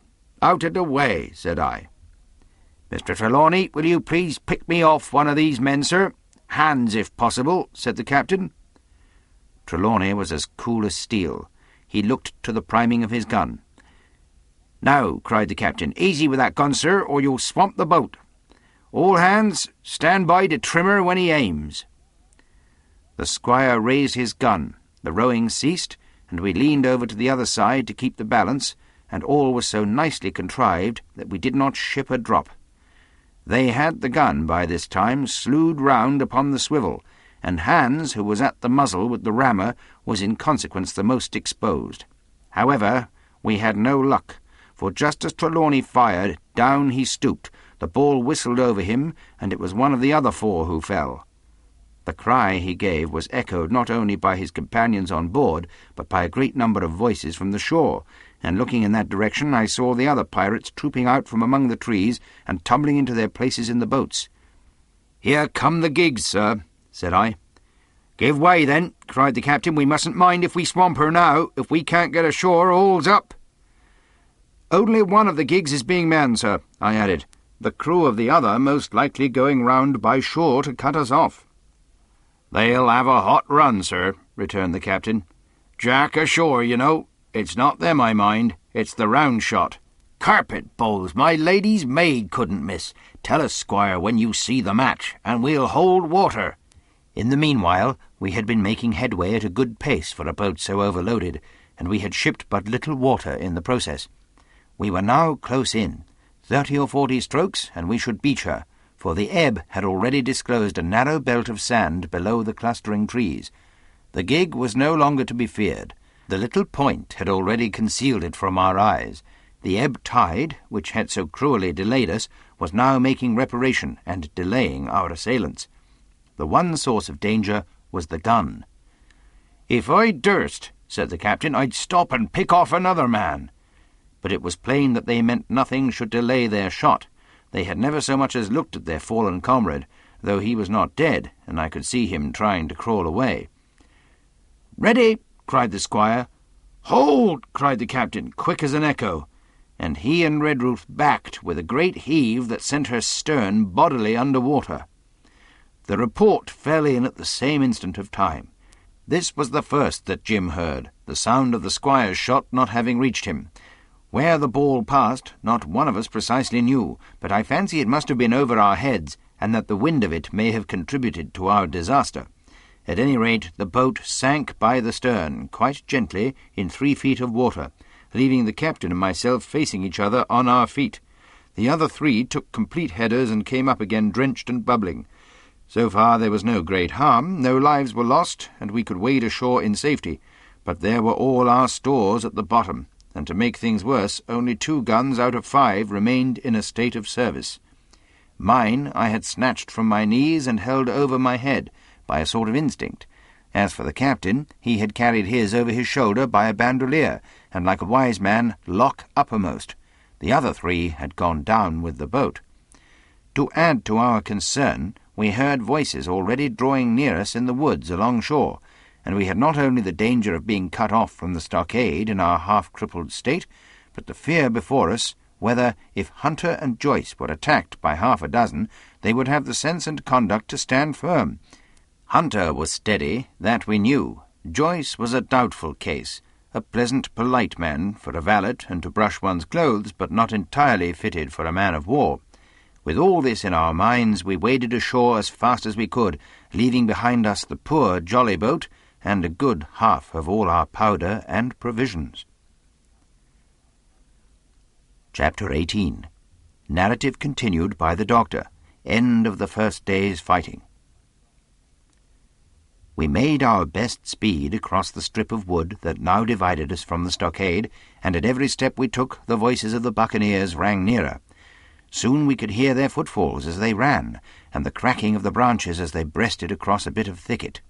Out of the way, said I. Mr. Trelawney, will you please pick me off one of these men, sir? Hands, if possible, said the captain. Trelawney was as cool as steel. He looked to the priming of his gun. Now, cried the captain, easy with that gun, sir, or you'll swamp the boat. All hands, stand by to trimmer when he aims. The squire raised his gun. The rowing ceased, and we leaned over to the other side to keep the balance, and all was so nicely contrived that we did not ship a drop. They had the gun by this time slewed round upon the swivel, and Hands, who was at the muzzle with the rammer, was in consequence the most exposed. However, we had no luck, for just as Trelawney fired, down he stooped, the ball whistled over him, and it was one of the other four who fell. The cry he gave was echoed not only by his companions on board, but by a great number of voices from the shore, and looking in that direction I saw the other pirates trooping out from among the trees and tumbling into their places in the boats. Here come the gigs, sir, said I. Give way, then, cried the captain. We mustn't mind if we swamp her now. If we can't get ashore, all's up. Only one of the gigs is being manned, sir, I added. The crew of the other most likely going round by shore to cut us off. They'll have a hot run, sir, returned the captain. Jack ashore, you know. It's not them I mind, it's the round shot. Carpet bowls my lady's maid couldn't miss. Tell us, squire, when you see the match, and we'll hold water. In the meanwhile, we had been making headway at a good pace for a boat so overloaded, and we had shipped but little water in the process. We were now close in, thirty or forty strokes, and we should beach her, for the ebb had already disclosed a narrow belt of sand below the clustering trees. The gig was no longer to be feared. The little point had already concealed it from our eyes. The ebb tide, which had so cruelly delayed us, was now making reparation and delaying our assailants. The one source of danger was the gun. If I durst, said the captain, I'd stop and pick off another man. But it was plain that they meant nothing should delay their shot. They had never so much as looked at their fallen comrade, though he was not dead, and I could see him trying to crawl away. Ready, cried the squire. Hold, cried the captain, quick as an echo, and he and Redruth backed with a great heave that sent her stern bodily under water. The report fell in at the same instant of time. This was the first that Jim heard, the sound of the squire's shot not having reached him. Where the ball passed, not one of us precisely knew, but I fancy it must have been over our heads, and that the wind of it may have contributed to our disaster. At any rate, the boat sank by the stern, quite gently, in three feet of water, leaving the captain and myself facing each other on our feet. The other three took complete headers and came up again drenched and bubbling. So far there was no great harm, no lives were lost, and we could wade ashore in safety, but there were all our stores at the bottom, and to make things worse, only two guns out of five remained in a state of service. Mine I had snatched from my knees and held over my head, by a sort of instinct. As for the captain, he had carried his over his shoulder by a bandolier, and like a wise man, lock uppermost. The other three had gone down with the boat. To add to our concern, we heard voices already drawing near us in the woods along shore, and we had not only the danger of being cut off from the stockade in our half-crippled state, but the fear before us whether, if Hunter and Joyce were attacked by half a dozen, they would have the sense and conduct to stand firm. Hunter was steady, that we knew. Joyce was a doubtful case, a pleasant, polite man for a valet and to brush one's clothes, but not entirely fitted for a man of war. With all this in our minds, we waded ashore as fast as we could, leaving behind us the poor jolly boat and a good half of all our powder and provisions. Chapter 18 Narrative continued by the Doctor. End of the first day's fighting. We made our best speed across the strip of wood that now divided us from the stockade, and at every step we took the voices of the buccaneers rang nearer. Soon we could hear their footfalls as they ran, and the cracking of the branches as they breasted across a bit of thicket.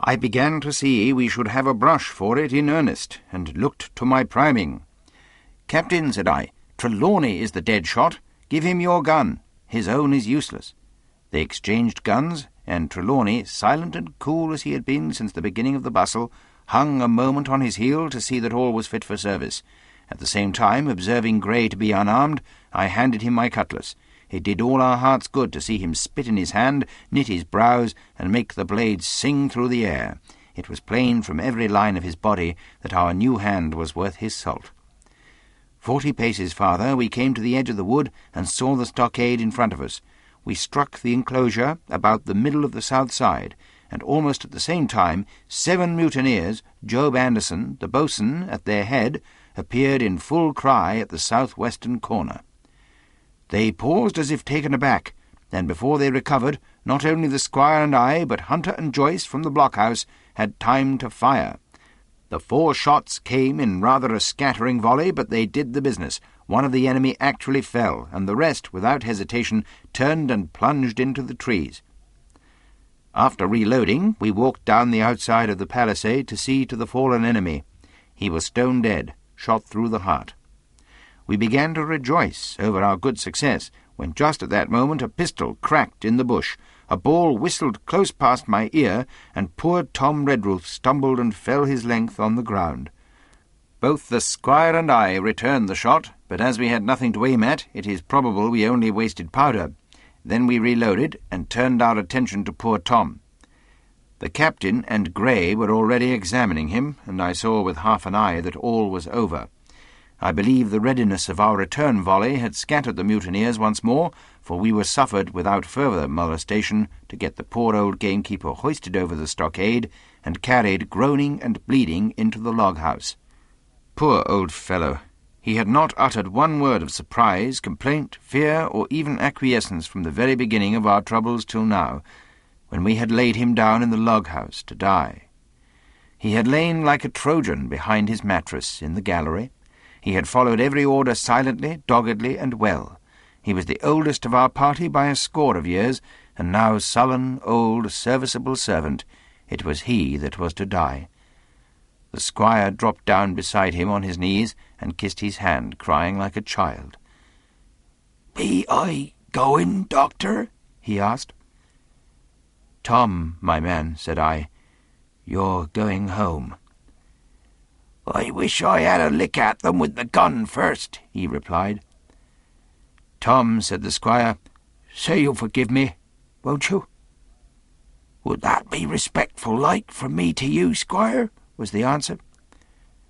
I began to see we should have a brush for it in earnest, and looked to my priming. Captain, said I, Trelawney is the dead shot. Give him your gun. His own is useless. They exchanged guns, and Trelawney, silent and cool as he had been since the beginning of the bustle, hung a moment on his heel to see that all was fit for service. At the same time, observing Gray to be unarmed, I handed him my cutlass. It did all our hearts good to see him spit in his hand, knit his brows, and make the blade sing through the air. It was plain from every line of his body that our new hand was worth his salt. Forty paces farther, we came to the edge of the wood and saw the stockade in front of us. We struck the enclosure about the middle of the south side, and almost at the same time seven mutineers, Job Anderson, the boatswain, at their head, appeared in full cry at the south-western corner. They paused as if taken aback, and before they recovered, not only the squire and I, but Hunter and Joyce from the blockhouse had time to fire. The four shots came in rather a scattering volley, but they did the business. One of the enemy actually fell, and the rest, without hesitation, turned and plunged into the trees. After reloading, we walked down the outside of the palisade to see to the fallen enemy. He was stone dead, shot through the heart. We began to rejoice over our good success, when just at that moment a pistol cracked in the bush, a ball whistled close past my ear, and poor Tom Redruth stumbled and fell his length on the ground. Both the squire and I returned the shot, but as we had nothing to aim at, it is probable we only wasted powder. Then we reloaded and turned our attention to poor Tom. The captain and Gray were already examining him, and I saw with half an eye that all was over. I believe the readiness of our return volley had scattered the mutineers once more, for we were suffered without further molestation to get the poor old gamekeeper hoisted over the stockade and carried groaning and bleeding into the log house. Poor old fellow! He had not uttered one word of surprise, complaint, fear, or even acquiescence from the very beginning of our troubles till now, when we had laid him down in the log house to die. He had lain like a Trojan behind his mattress in the gallery. He had followed every order silently, doggedly, and well. He was the oldest of our party by a score of years, and now sullen, old, serviceable servant, it was he that was to die. The squire dropped down beside him on his knees and kissed his hand, crying like a child. Be I going, doctor? he asked. Tom, my man, said I, you're going home. I wish I had a lick at them with the gun first, he replied. Tom, said the squire, say you'll forgive me, won't you? Would that be respectful like from me to you, squire? was the answer.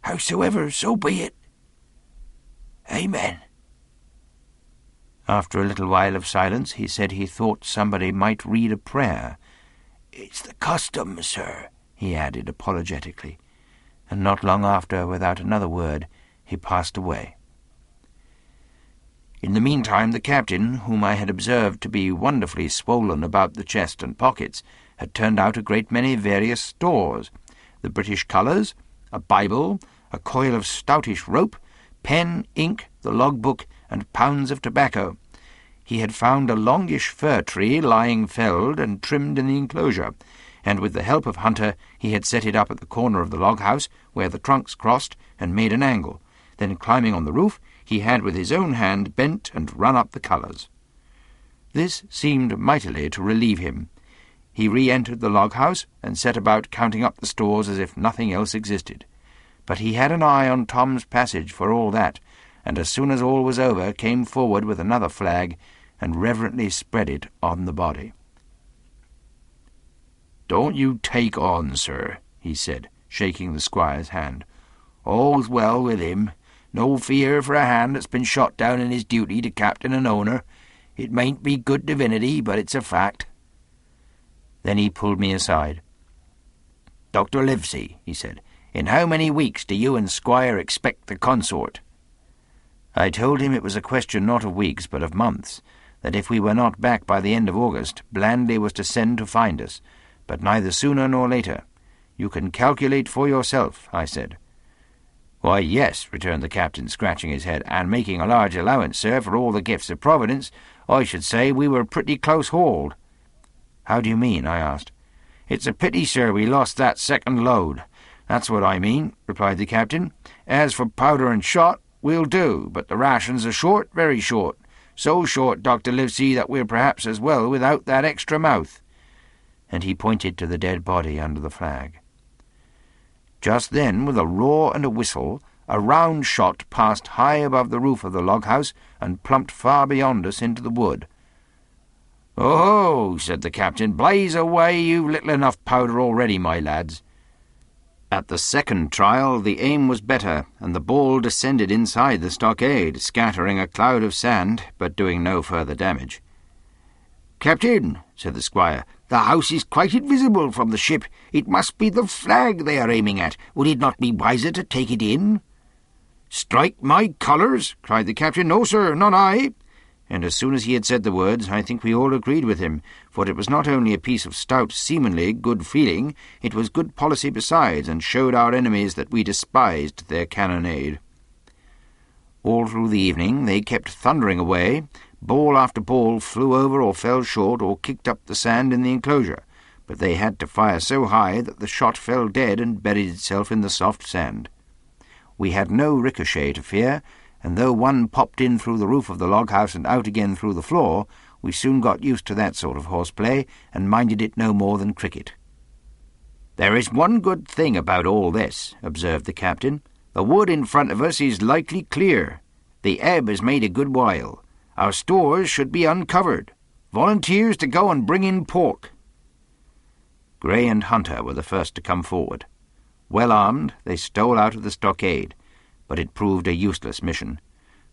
Howsoever, so be it. Amen. After a little while of silence, he said he thought somebody might read a prayer. It's the custom, sir, he added apologetically, and not long after, without another word, he passed away. In the meantime, the captain, whom I had observed to be wonderfully swollen about the chest and pockets, had turned out a great many various stores the British colours, a Bible, a coil of stoutish rope, pen, ink, the logbook, and pounds of tobacco. He had found a longish fir tree lying felled and trimmed in the enclosure, and with the help of Hunter he had set it up at the corner of the log house where the trunks crossed and made an angle. Then climbing on the roof, he had with his own hand bent and run up the colours. This seemed mightily to relieve him. He re-entered the log house and set about counting up the stores as if nothing else existed. But he had an eye on Tom's passage for all that, and as soon as all was over came forward with another flag and reverently spread it on the body. Don't you take on, sir, he said, shaking the squire's hand. All's well with him. No fear for a hand that's been shot down in his duty to captain and owner. It mayn't be good divinity, but it's a fact. Then he pulled me aside. Dr. Livesey, he said, in how many weeks do you and Squire expect the consort? I told him it was a question not of weeks, but of months, that if we were not back by the end of August, Blandley was to send to find us, but neither sooner nor later. You can calculate for yourself, I said. Why, yes, returned the captain, scratching his head, and making a large allowance, sir, for all the gifts of Providence, I should say we were pretty close hauled. How do you mean? I asked. It's a pity, sir, we lost that second load. That's what I mean, replied the captain. As for powder and shot, we'll do, but the rations are short, very short. So short, Dr. Livesey, that we're perhaps as well without that extra mouth. And he pointed to the dead body under the flag. Just then, with a roar and a whistle, a round shot passed high above the roof of the log house and plumped far beyond us into the wood. Oh, said the captain, blaze away, you've little enough powder already, my lads. At the second trial, the aim was better, and the ball descended inside the stockade, scattering a cloud of sand, but doing no further damage. Captain, said the squire, the house is quite invisible from the ship. It must be the flag they are aiming at. Would it not be wiser to take it in? Strike my colours, cried the captain. No, sir, not I. And as soon as he had said the words, I think we all agreed with him, for it was not only a piece of stout, seamanly good feeling, it was good policy besides, and showed our enemies that we despised their cannonade. All through the evening they kept thundering away, Ball after ball flew over or fell short or kicked up the sand in the enclosure, but they had to fire so high that the shot fell dead and buried itself in the soft sand. We had no ricochet to fear, and though one popped in through the roof of the log house and out again through the floor, we soon got used to that sort of horseplay and minded it no more than cricket. There is one good thing about all this, observed the captain. The wood in front of us is likely clear. The ebb has made a good while. Our stores should be uncovered. Volunteers to go and bring in pork. Gray and Hunter were the first to come forward. Well armed, they stole out of the stockade, But it proved a useless mission.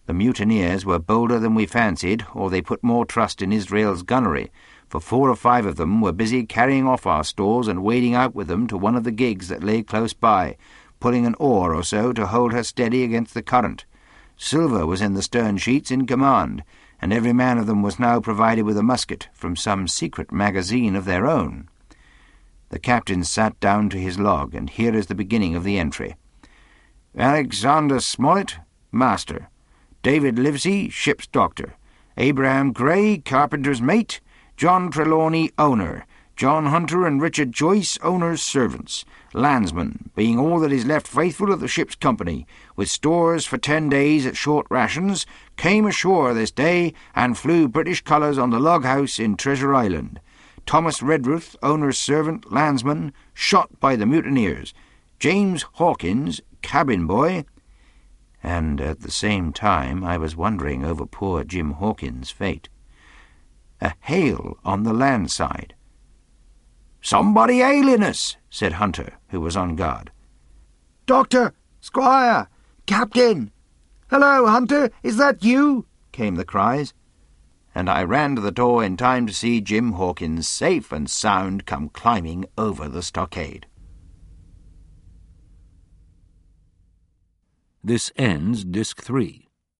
The mutineers were bolder than we fancied, or they put more trust in Israel's gunnery, for four or five of them were busy carrying off our stores and wading out with them to one of the gigs that lay close by, pulling an oar or so to hold her steady against the current. Silver was in the stern sheets in command, and every man of them was now provided with a musket from some secret magazine of their own. The captain sat down to his log, and here is the beginning of the entry. Alexander Smollett, master. David Livesey, ship's doctor. Abraham Gray, carpenter's mate. John Trelawney, owner. John Hunter and Richard Joyce, owner's servants. Landsmen, being all that is left faithful of the ship's company, with stores for ten days at short rations, came ashore this day and flew British colours on the log house in Treasure Island. Thomas Redruth, owner's servant, landsman, shot by the mutineers. James Hawkins, cabin boy. And at the same time I was wondering over poor Jim Hawkins' fate. A hail on the land side. Somebody ailing us, said Hunter, who was on guard. Doctor! Squire! Captain! Hello, Hunter! Is that you? came the cries. And I ran to the door in time to see Jim Hawkins safe and sound come climbing over the stockade. This ends Disc 3.